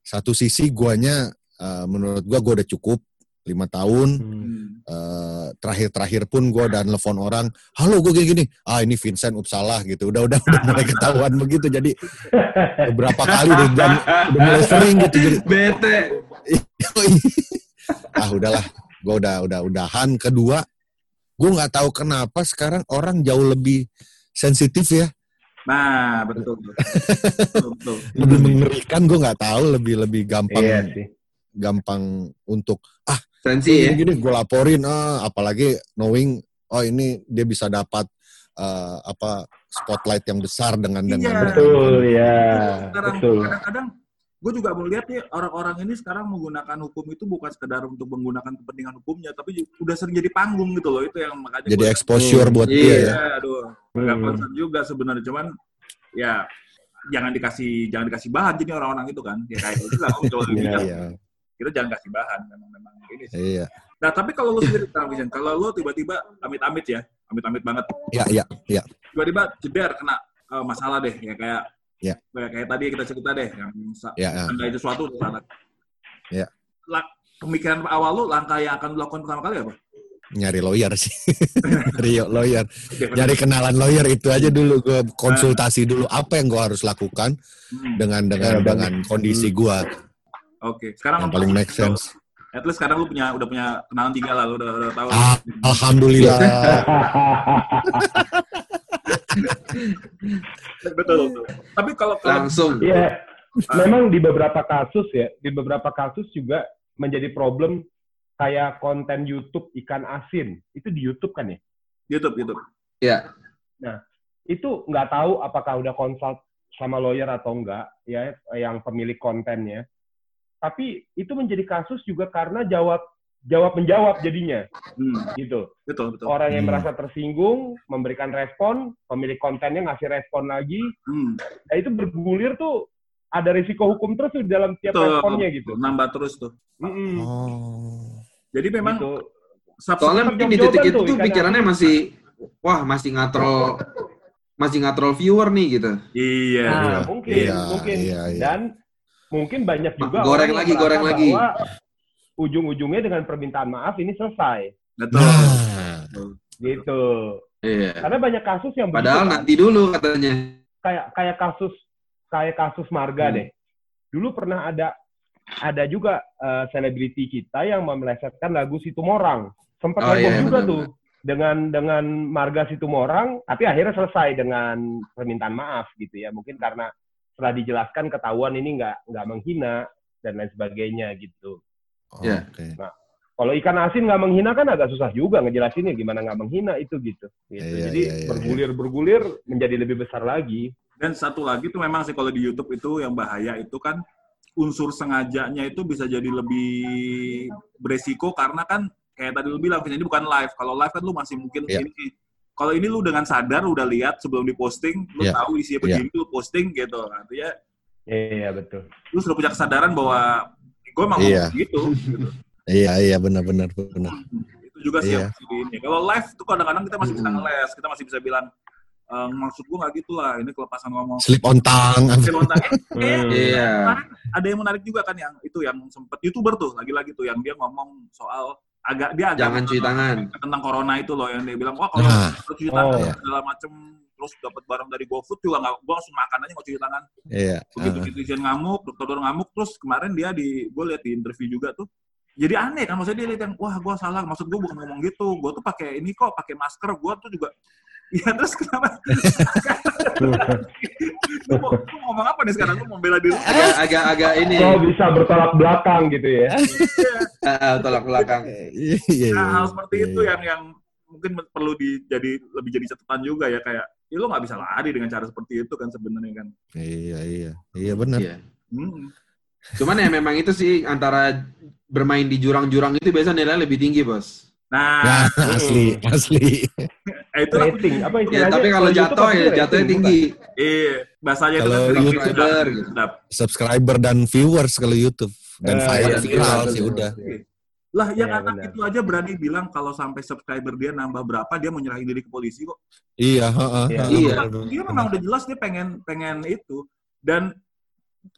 Satu sisi guanya eh, menurut gue gue udah cukup lima tahun. Hmm. Eh, terakhir-terakhir pun gue udah nelfon orang, halo gue gini-gini, ah ini Vincent Uppsala gitu, udah udah udah mulai ketahuan begitu, jadi beberapa kali udah, dan, udah mulai sering gitu, jadi Bete. ah udahlah, gue udah udah udahan. Kedua, gue nggak tahu kenapa sekarang orang jauh lebih sensitif ya, nah betul betul, betul. lebih mengerikan, gue nggak tahu, lebih lebih gampang Iya sih. gampang untuk ah Sensi ya. gini, gue laporin, ah apalagi knowing oh ini dia bisa dapat eh, apa spotlight yang besar dengan dengan Iya. Betul ya. Betul. kadang-kadang gue juga melihat nih orang-orang ini sekarang menggunakan hukum itu bukan sekedar untuk menggunakan kepentingan hukumnya tapi udah sering jadi panggung gitu loh itu yang makanya jadi gua- exposure Hmm, buat iya. dia ya. Iya, aduh Hmm. concern juga sebenarnya cuman ya jangan dikasih jangan dikasih bahan jadi orang-orang itu kan ya kayak itu lah kalau Iya. Iya. kita jangan kasih bahan memang memang ini sih. Iya. Nah tapi kalau lu sendiri Vincent, kalau lu tiba-tiba amit-amit ya, amit-amit banget, Iya, iya, iya. tiba-tiba jeder kena eh, masalah deh, ya kayak Ya. kayak, kayak tadi kita cerita deh, yang sa- Iya, iya. ada sesuatu di sana. Ya. Pemikiran awal lu, langkah yang akan lu lakukan pertama kali apa? Nyari lawyer sih. Rio lawyer. Nyari kenalan lawyer itu aja dulu gue konsultasi dulu apa yang gue harus lakukan hmm, dengan dengan Ya, dengan kondisi gue Oke, sekarang yang paling make sense. At least sekarang lu punya udah punya kenalan tiga lah, lu udah, udah tahu. Ah, Alhamdulillah. betul, betul. Tapi kalau kalau Langsung. Iya, memang di beberapa kasus ya, di beberapa kasus juga menjadi problem kayak konten YouTube ikan asin. Itu di YouTube kan ya? YouTube, YouTube. Ya. Itu nggak tahu apakah udah konsult sama lawyer atau enggak ya yang pemilik kontennya. Tapi itu menjadi kasus juga karena jawab jawab menjawab jadinya Hmm, gitu. betul, betul. Orang yang Hmm. merasa tersinggung memberikan respon, pemilik kontennya ngasih respon lagi. Hmm, Nah, itu bergulir tuh ada risiko hukum terus tuh di dalam tiap betul. responnya gitu. Nambah terus tuh. Mm-mm. Oh. Jadi memang Gitu. Soalnya mungkin di titik itu tuh, pikirannya masih wah masih ngatrol masih ngatrol viewer nih gitu. Iya. Nah, Iya, mungkin, iya, mungkin. iya, iya. Dan mungkin banyak juga Goreng lagi, goreng lagi. Ujung-ujungnya dengan permintaan maaf ini selesai, Betul. Nah, gitu. Iya. Karena banyak kasus yang begitu, Padahal kan. nanti dulu katanya. kayak kayak kasus kayak kasus Marga Hmm. deh. Dulu pernah ada ada juga eh, selebriti kita yang memelesetkan lagu Situmorang. Sempat Oh, iya, juga benar, tuh dengan dengan Marga Situmorang, tapi akhirnya selesai dengan permintaan maaf gitu ya. Mungkin karena setelah dijelaskan ketahuan ini nggak nggak menghina dan lain sebagainya gitu. Iya. Oke. Kalau ikan asin nggak menghina kan agak susah juga ngejelasinnya gimana nggak menghina itu gitu. gitu. Iya, Jadi iya, iya, bergulir-bergulir menjadi lebih besar lagi. Dan satu lagi tuh memang sih kalau di YouTube itu yang bahaya itu kan unsur sengajanya itu bisa jadi lebih beresiko karena kan kayak tadi lu bilang ini bukan live. Kalau live kan lu masih mungkin Iya. ini. Kalau ini lu dengan sadar udah lihat sebelum diposting, lu Iya. tahu isinya begini, lu posting gitu. Artinya Iya betul. lu sudah punya kesadaran bahwa gue emang Iya. gitu. gitu. Iya, iya benar-benar benar. Itu juga sih Iya. ini. Kalau live tuh kadang-kadang kita masih bisa Mm-mm. ngeles, kita masih bisa bilang "Eh, maksud gue nggak gitu lah, ini kelepasan ngomong. Slip on tang. Oke, lontar. Eh, Hmm. Iya. ada yang menarik juga kan yang itu yang sempet youtuber tuh lagi-lagi tuh yang dia ngomong soal agak dia agak Jangan cuci tangan. tentang corona itu loh yang dia bilang wah kalau Nah. kalau cuci tangan Oh. segala macem terus dapat barang dari GoFood juga nggak gua langsung makan aja nggak cuci tangan Iya. begitu ah. netizen ngamuk dokter dokter ngamuk terus kemarin dia di gue lihat di interview juga tuh jadi aneh kan maksudnya dia lihat yang wah gua salah maksud gua bukan ngomong gitu gua tuh pakai ini kok pakai masker gua tuh juga ya terus kenapa lu mau, lu mau ngomong apa nih sekarang lu mau bela diri Agak agak agak ini Kok bisa bertolak belakang gitu ya? ah, tolak belakang. Iya, iya, Nah, hal iya. seperti itu yang yang mungkin perlu di, jadi lebih jadi catatan juga ya kayak ya lo nggak bisa lari dengan cara seperti itu kan sebenarnya kan. Iya, iya. Iya benar. Iya. Hmm. Cuman ya memang itu sih antara bermain di jurang-jurang itu biasa nilainya lebih tinggi, Bos. Nah, Nah, asli, asli. eh, itu Rating apa Ya, istilahnya? tapi kalau jatuh ya jatuhnya tinggi. eh bahasanya itu Kalau kan YouTube sedap, subscriber gitu. sedap. Subscriber dan viewers kalau YouTube dan viral iya, viral sih betul. udah. Lah yang Iya, anak benar. itu aja berani bilang kalau sampai subscriber dia nambah berapa dia mau nyerahin diri ke polisi kok. Iya, heeh. Iya. heeh, Iya. benar, Dia memang udah jelas dia pengen pengen itu dan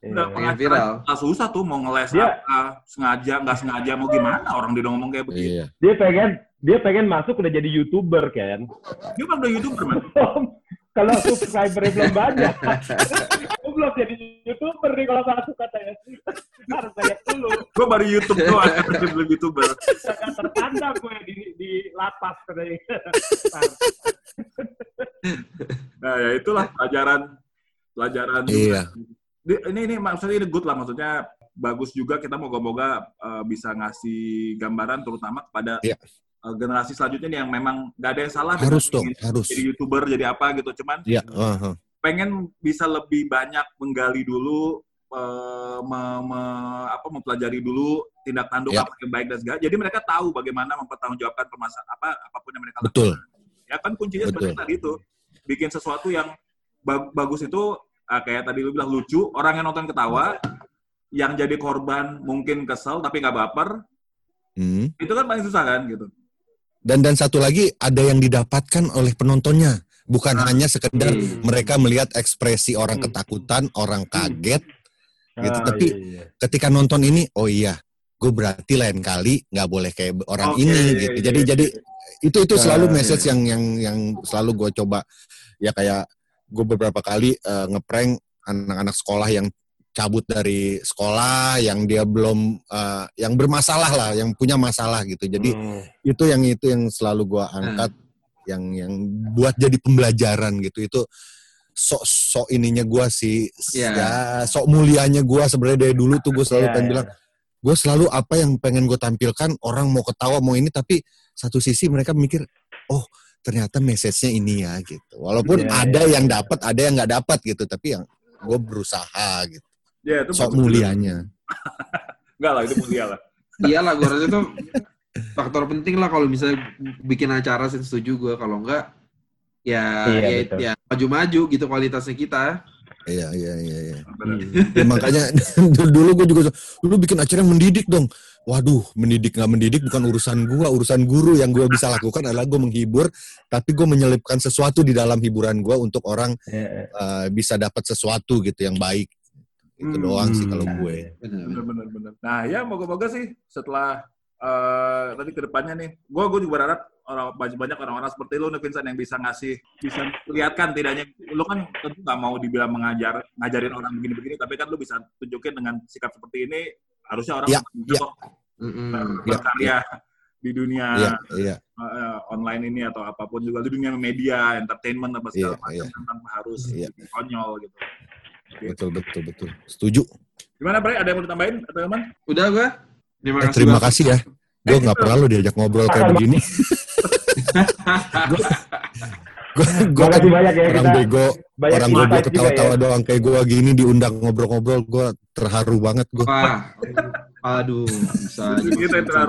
Iya. udah pengen pengacara viral. nggak susah tuh mau ngeles Dia- apa sengaja nggak sengaja mau gimana orang dia udah ngomong kayak begitu. Iya. Dia pengen dia pengen masuk udah jadi youtuber kan? Dia kan udah youtuber man. kalau subscribernya belum banyak, gue belum jadi youtuber nih kalau masuk katanya. Harus banyak dulu. Gue baru YouTube doang, belum youtuber. Jangan tertanda gue di, di lapas katanya. Nah ya itulah pelajaran pelajaran. Iya. Di- Ini ini maksudnya ini good lah maksudnya bagus juga kita moga-moga eh, bisa ngasih gambaran terutama kepada Iya. Eh, generasi selanjutnya nih yang memang nggak ada yang salah Harus dong, ingin harus. jadi youtuber jadi apa gitu cuman Iya, heeh. pengen bisa lebih banyak menggali dulu eh, me- me- apa mempelajari dulu tindak tanduk Ya. apa yang baik dan segala jadi mereka tahu bagaimana mempertanggungjawabkan permasalahan apa apa pun yang mereka Betul. lakukan ya kan kuncinya Betul. sebenarnya tadi itu bikin sesuatu yang ba- bagus itu ah, kayak tadi lu bilang lucu, orang yang nonton ketawa, yang jadi korban mungkin kesel tapi nggak baper, Hmm. itu kan paling susah kan gitu. Dan dan satu lagi ada yang didapatkan oleh penontonnya, bukan Ah. hanya sekedar Hmm. mereka melihat ekspresi orang Hmm. ketakutan, orang kaget. Gitu, Ah, tapi- iya, iya. Ketika nonton ini, oh iya, gue berarti lain kali nggak boleh kayak orang Oke, ini iya, gitu. iya, Jadi iya. jadi itu itu selalu Ah, message iya. yang yang yang selalu gue coba ya kayak gue beberapa kali eh, ngeprank anak-anak sekolah yang cabut dari sekolah yang dia belum eh, yang bermasalah lah yang punya masalah gitu. Jadi Hmm. itu yang itu yang selalu gua angkat yang yang buat jadi pembelajaran gitu. Itu sok sok ininya gua sih. Iya. ya sok mulianya gua sebenarnya dari dulu tuh gue selalu Iya, pengen iya. bilang gue selalu apa yang pengen gue tampilkan orang mau ketawa mau ini tapi satu sisi mereka mikir oh ternyata message-nya ini ya gitu. Walaupun Iya, ada iya, yang dapat ada yang nggak dapat gitu tapi yang gue berusaha gitu Ya itu sok mulianya Enggak lah, itu mulia lah. Iyalah, gue rasa itu faktor penting lah kalau misalnya bikin acara sih setuju gue. Kalau enggak, ya Iya, ya, betul. ya maju-maju gitu kualitasnya kita. iya iya iya, iya. Hmm. Ya, makanya dulu gue juga lu bikin acara yang mendidik dong. Waduh, mendidik nggak mendidik bukan urusan gua, urusan guru yang gua bisa lakukan adalah gue menghibur, tapi gue menyelipkan sesuatu di dalam hiburan gua untuk orang Iya, eh, bisa dapat sesuatu gitu yang baik. Itu Hmm. doang sih kalau iya. gue. Benar. Bener. Nah ya moga-moga sih setelah eh tadi ke depannya nih, gue gue juga berharap orang banyak banyak orang-orang seperti lu nih Vincent yang bisa ngasih bisa lihatkan tidaknya lu kan tentu nggak mau dibilang mengajar ngajarin orang begini-begini tapi kan lu bisa tunjukin dengan sikap seperti ini harusnya orang Ya, bisa ya. kok Ya, berkarya di dunia Iya, iya, eh, online ini atau apa pun juga di dunia media entertainment apa segala Iya, macam iya. kan tanpa harus Iya. konyol gitu. Betul betul betul. Setuju. Gimana Bre? Ada yang mau ditambahin atau teman? Udah gue. Terima Eh, kasih. terima Bang. kasih ya. Gue nggak pernah lo diajak ngobrol kayak begini. Gue gue kan Makasih banyak ya orang kita. bego, Banyak orang juga ketawa-tawa ya. doang kayak gue gini diundang ngobrol-ngobrol, gue terharu banget gue. Wah. Aduh, bisa Gitu,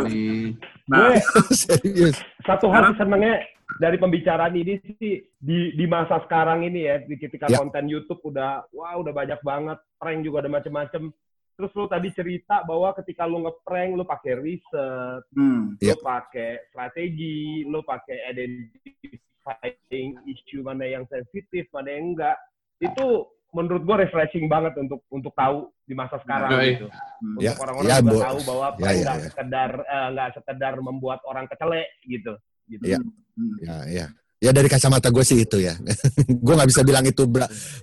nih. Nah, Gue Serius. satu hal sih senengnya dari pembicaraan ini sih di di masa sekarang ini ya di ketika Ya. konten YouTube udah wah udah banyak banget prank juga ada macem-macem terus lu tadi cerita bahwa ketika lu ngeprank lu pakai riset hmm. lu Ya. pakai strategi lu pakai identifying isu mana yang sensitif mana yang enggak itu menurut gue refreshing banget untuk untuk tahu di masa sekarang Yoi. gitu untuk Ya, orang-orang ya, juga Bo. tahu bahwa Ya, prank ya, nggak ya. sekedar eh, nggak sekedar membuat orang kecelek gitu gitu Ya. Hmm. Ya, ya. Ya dari kacamata gue sih itu ya. gue nggak bisa bilang itu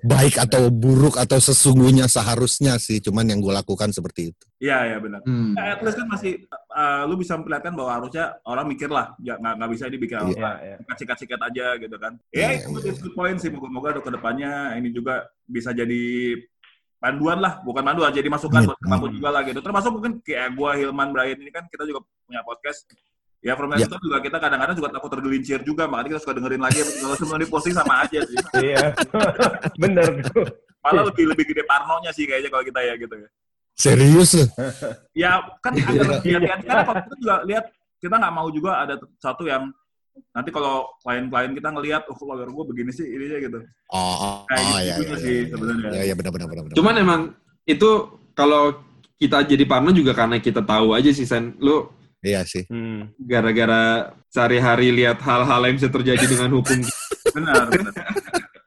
baik atau buruk atau sesungguhnya seharusnya sih. Cuman yang gue lakukan seperti itu. Iya, iya benar. Hmm. Ya, at least kan masih uh, lu bisa memperlihatkan bahwa harusnya orang mikir lah, ya nggak nggak bisa dibikin Iya. apa ya, ya. sikat-sikat aja gitu kan. Iya, Ya itu iya. good point sih, moga-moga untuk ke depannya ini juga bisa jadi panduan lah, bukan panduan, jadi masukan buat kamu juga lah gitu. Termasuk mungkin kayak gua Hilman Brian ini kan kita juga punya podcast. Ya, from Ya. itu juga kita kadang-kadang juga takut tergelincir juga, makanya kita suka dengerin lagi. Kalau semua diposting sama aja sih. Iya, bener tuh. Malah lebih lebih gede parnonya sih kayaknya kalau kita ya gitu ya. Serius loh. Ya kan Iya. agak hati-hati karena kalau kita juga lihat kita nggak mau juga ada satu yang nanti kalau klien-klien kita ngelihat oh lawyer gue begini sih ini aja gitu. Oh, oh, Kayak oh gitu ya, juga ya, sih ya, sebenarnya. ya, ya, benar, benar, benar, benar. Cuman emang itu kalau kita jadi partner juga karena kita tahu aja sih Sen. Lu Iya sih. Hmm. gara-gara sehari-hari lihat hal-hal yang bisa terjadi dengan hukum. Benar, benar.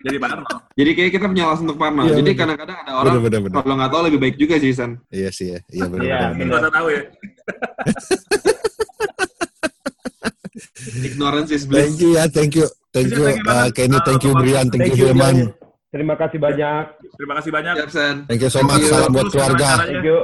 Jadi parno. Jadi kayak kita punya alasan untuk partner. Iya, Jadi bener. kadang-kadang ada orang Benar, benar, benar. kalau nggak tahu lebih baik juga sih Sen. Iya sih ya. Iya benar, Iya, benar, tahu ya. Ignorance is Thank bliss. you ya, thank you. Thank you, Thank uh, Kenny, thank you, Brian, thank you, Thank Hilman. Terima kasih banyak. Terima kasih banyak. Sen. Thank you so much. Thank you. Salam buat keluarga. Thank you.